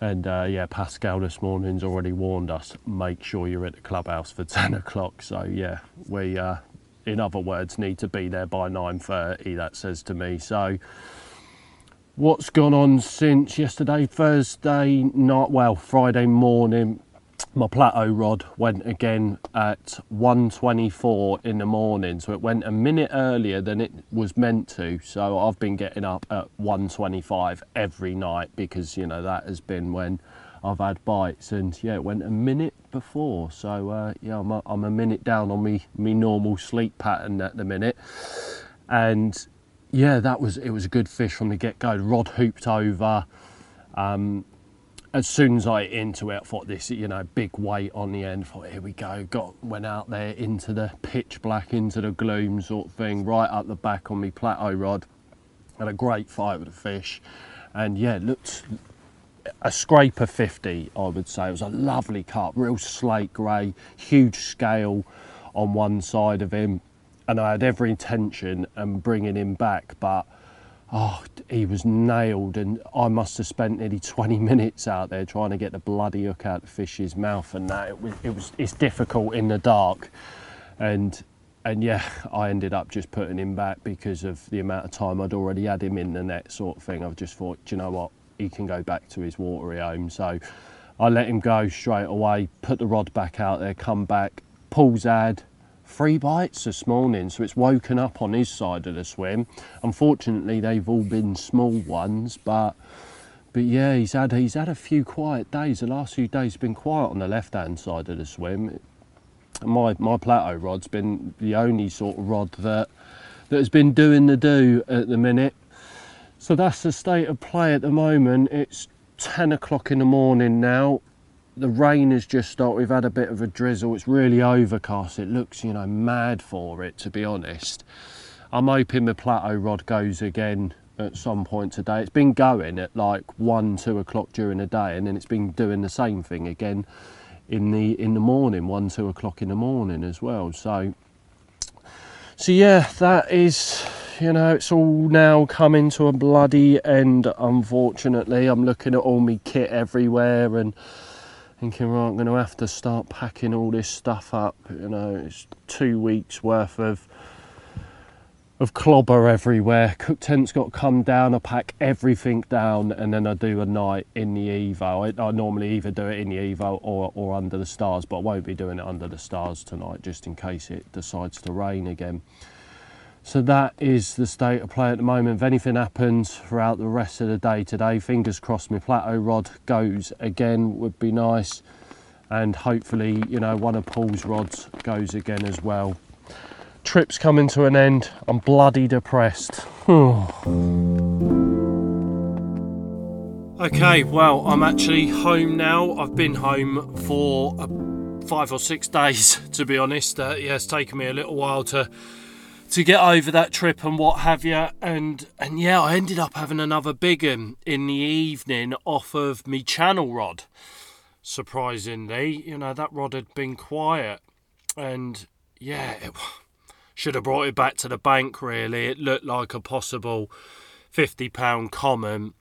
And uh, yeah, Pascal this morning's already warned us, make sure you're at the clubhouse for 10 o'clock. So yeah, we, uh, in other words, need to be there by 9.30, that says to me. So what's gone on since yesterday, Thursday night, well, Friday morning, my plateau rod went again at 1.24 in the morning. So it went a minute earlier than it was meant to. So i've been getting up at 1.25 every night because you know that has been when i've had bites. And yeah it went a minute before. So uh, yeah I'm a, I'm a minute down on me me normal sleep pattern at the minute. And yeah that was it was a good fish from the get-go. Rod hooped over um, as soon as I into it, I thought this, you know, big weight on the end. Thought, here we go. Got went out there into the pitch black, into the gloom sort of thing, right up the back on me plateau rod. Had a great fight with the fish, and yeah, looked a scraper 50, I would say. It was a lovely cut, real slate grey, huge scale on one side of him, and I had every intention of bringing him back, but oh, he was nailed, and I must have spent nearly 20 minutes out there trying to get the bloody hook out of the fish's mouth, and that. It was, it was it's difficult in the dark, and and yeah, I ended up just putting him back because of the amount of time I'd already had him in the net, sort of thing. I've just thought, you know what, he can go back to his watery home, so I let him go straight away, put the rod back out there, come back, Paul's had three bites this morning, so it's woken up on his side of the swim. Unfortunately, they've all been small ones, but but yeah, he's had he's had a few quiet days. The last few days been quiet on the left-hand side of the swim. My my plateau rod's been the only sort of rod that that has been doing the do at the minute. So that's the state of play at the moment. It's 10 o'clock in the morning now the rain has just started. We've had a bit of a drizzle. It's really overcast. It looks, you know, mad for it, to be honest. I'm hoping the plateau rod goes again at some point today. It's been going at like one, two o'clock during the day, and then it's been doing the same thing again in the in the morning, one, two o'clock in the morning as well. So, so yeah, that is, you know, it's all now coming to a bloody end. Unfortunately, I'm looking at all my kit everywhere and thinking, right, I'm going to have to start packing all this stuff up. You know, it's two weeks worth of of clobber everywhere. Cook tent's got to come down. I pack everything down, and then I do a night in the Evo. I, I, normally either do it in the Evo or or under the stars, but I won't be doing it under the stars tonight, just in case it decides to rain again. So that is the state of play at the moment. If anything happens throughout the rest of the day today, fingers crossed my plateau rod goes again would be nice. And hopefully, you know, one of Paul's rods goes again as well. Trip's coming to an end. I'm bloody depressed. okay, well, I'm actually home now. I've been home for five or six days, to be honest. Uh, yeah, it's taken me a little while to to get over that trip and what have you. And and yeah, I ended up having another big one in the evening off of me channel rod. Surprisingly, you know that rod had been quiet, and yeah, it should have brought it back to the bank. Really, it looked like a possible fifty pound common.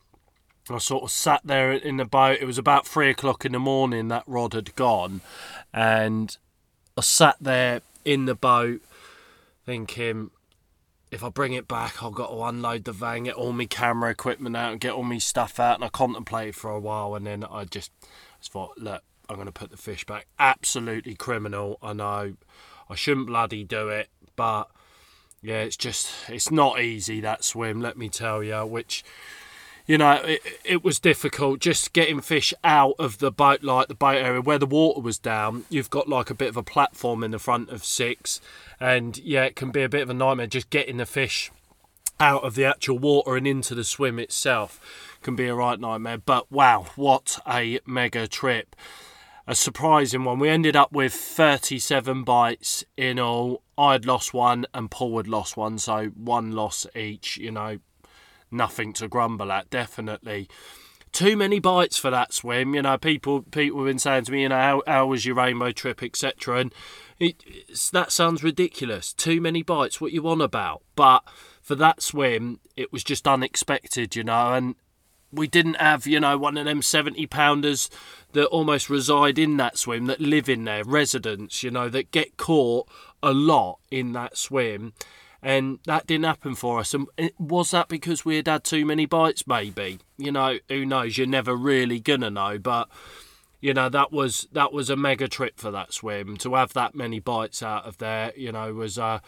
I sort of sat there in the boat. It was about three o'clock in the morning. That rod had gone, and I sat there in the boat thinking if I bring it back, I've got to unload the van, get all my camera equipment out, and get all my stuff out. And I contemplated for a while, and then I just, just thought, look, I'm going to put the fish back. Absolutely criminal. I know I shouldn't bloody do it, but yeah, it's just, it's not easy that swim, let me tell you, which you know, it, it was difficult just getting fish out of the boat, like the boat area where the water was down. You've got like a bit of a platform in the front of six, and yeah, it can be a bit of a nightmare just getting the fish out of the actual water and into the swim itself can be a right nightmare. But wow, what a mega trip! A surprising one. We ended up with 37 bites in all. I'd lost one and Paul had lost one, so one loss each. You know, nothing to grumble at, definitely. Too many bites for that swim, you know. People, people have been saying to me, you know, how, how was your rainbow trip, etc. And it, that sounds ridiculous. Too many bites. What you want about? But for that swim, it was just unexpected, you know. And we didn't have, you know, one of them 70 pounders that almost reside in that swim, that live in there, residents, you know, that get caught a lot in that swim and that didn't happen for us. And was that because we had had too many bites? Maybe. You know, who knows? You're never really gonna know. But you know, that was that was a mega trip for that swim to have that many bites out of there. You know, was uh,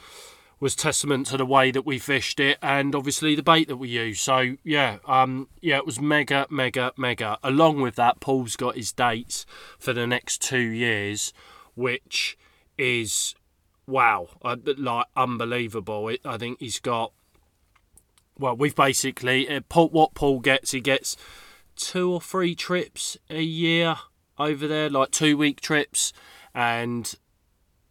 was testament to the way that we fished it and obviously the bait that we used. So yeah, um, yeah, it was mega, mega, mega. Along with that, Paul's got his dates for the next two years, which is wow, uh, like unbelievable. It, I think he's got. Well, we've basically uh, Paul, what Paul gets. He gets two or three trips a year over there, like two week trips, and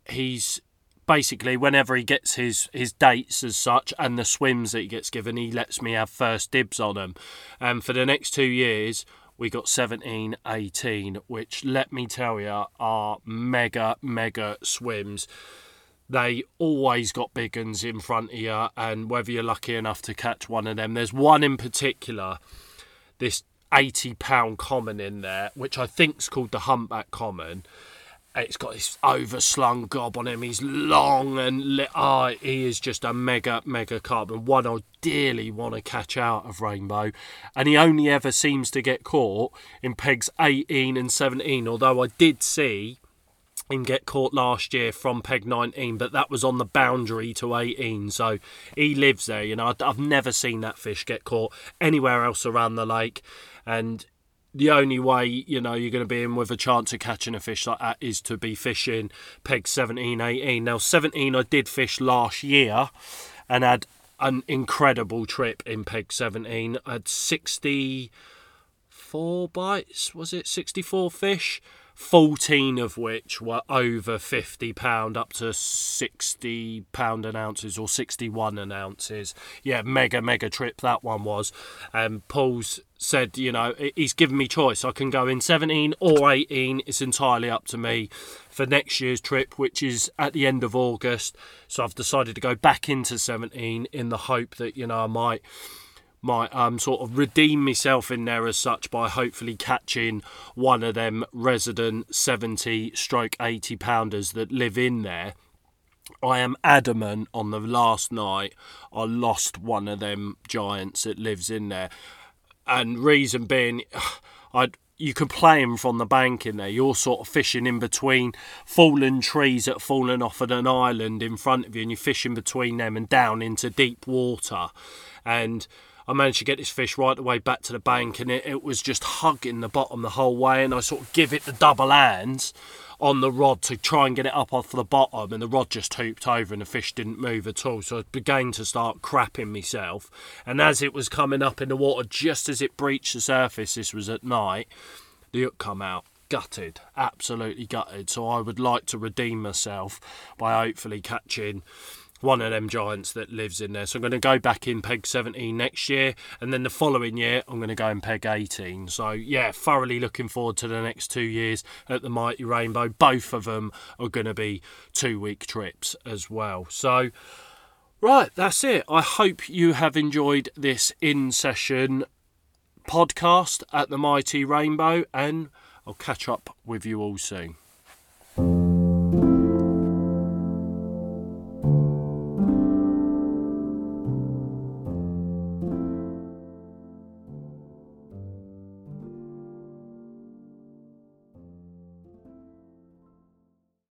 he's basically whenever he gets his his dates as such and the swims that he gets given, he lets me have first dibs on them. And for the next two years, we got 17, 18, which let me tell you are mega mega swims they always got big uns in front of you, and whether you're lucky enough to catch one of them, there's one in particular, this 80 pound common in there, which I think's called the humpback common. It's got this overslung gob on him. He's long and lit. Oh, he is just a mega, mega carp and one I dearly want to catch out of Rainbow. And he only ever seems to get caught in pegs 18 and 17. Although I did see him get caught last year from peg 19 but that was on the boundary to 18 so he lives there you know i've never seen that fish get caught anywhere else around the lake and the only way you know you're going to be in with a chance of catching a fish like that is to be fishing peg 17 18 now 17 i did fish last year and had an incredible trip in peg 17 i had 64 bites was it? 64 fish 14 of which were over 50 pound up to 60 pound an ounces or 61 an ounces. Yeah mega mega trip that one was. And um, paul's said you know he's given me choice. I can go in 17 or 18 it's entirely up to me for next year's trip which is at the end of august. So i've decided to go back into 17 in the hope that you know i might might um, sort of redeem myself in there as such by hopefully catching one of them resident 70 stroke 80 pounders that live in there. I am adamant on the last night I lost one of them giants that lives in there. And reason being, I'd you can play them from the bank in there. You're sort of fishing in between fallen trees that fallen off at an island in front of you, and you're fishing between them and down into deep water. And I managed to get this fish right the way back to the bank, and it, it was just hugging the bottom the whole way. And I sort of give it the double hands on the rod to try and get it up off the bottom, and the rod just hooped over, and the fish didn't move at all. So I began to start crapping myself. And as it was coming up in the water, just as it breached the surface, this was at night, the hook come out. Gutted, absolutely gutted. So I would like to redeem myself by hopefully catching one of them giants that lives in there. So I'm going to go back in peg 17 next year, and then the following year I'm going to go in peg 18. So yeah, thoroughly looking forward to the next two years at the Mighty Rainbow. Both of them are going to be two week trips as well. So. Right, that's it. I hope you have enjoyed this in session podcast at the Mighty Rainbow, and I'll catch up with you all soon.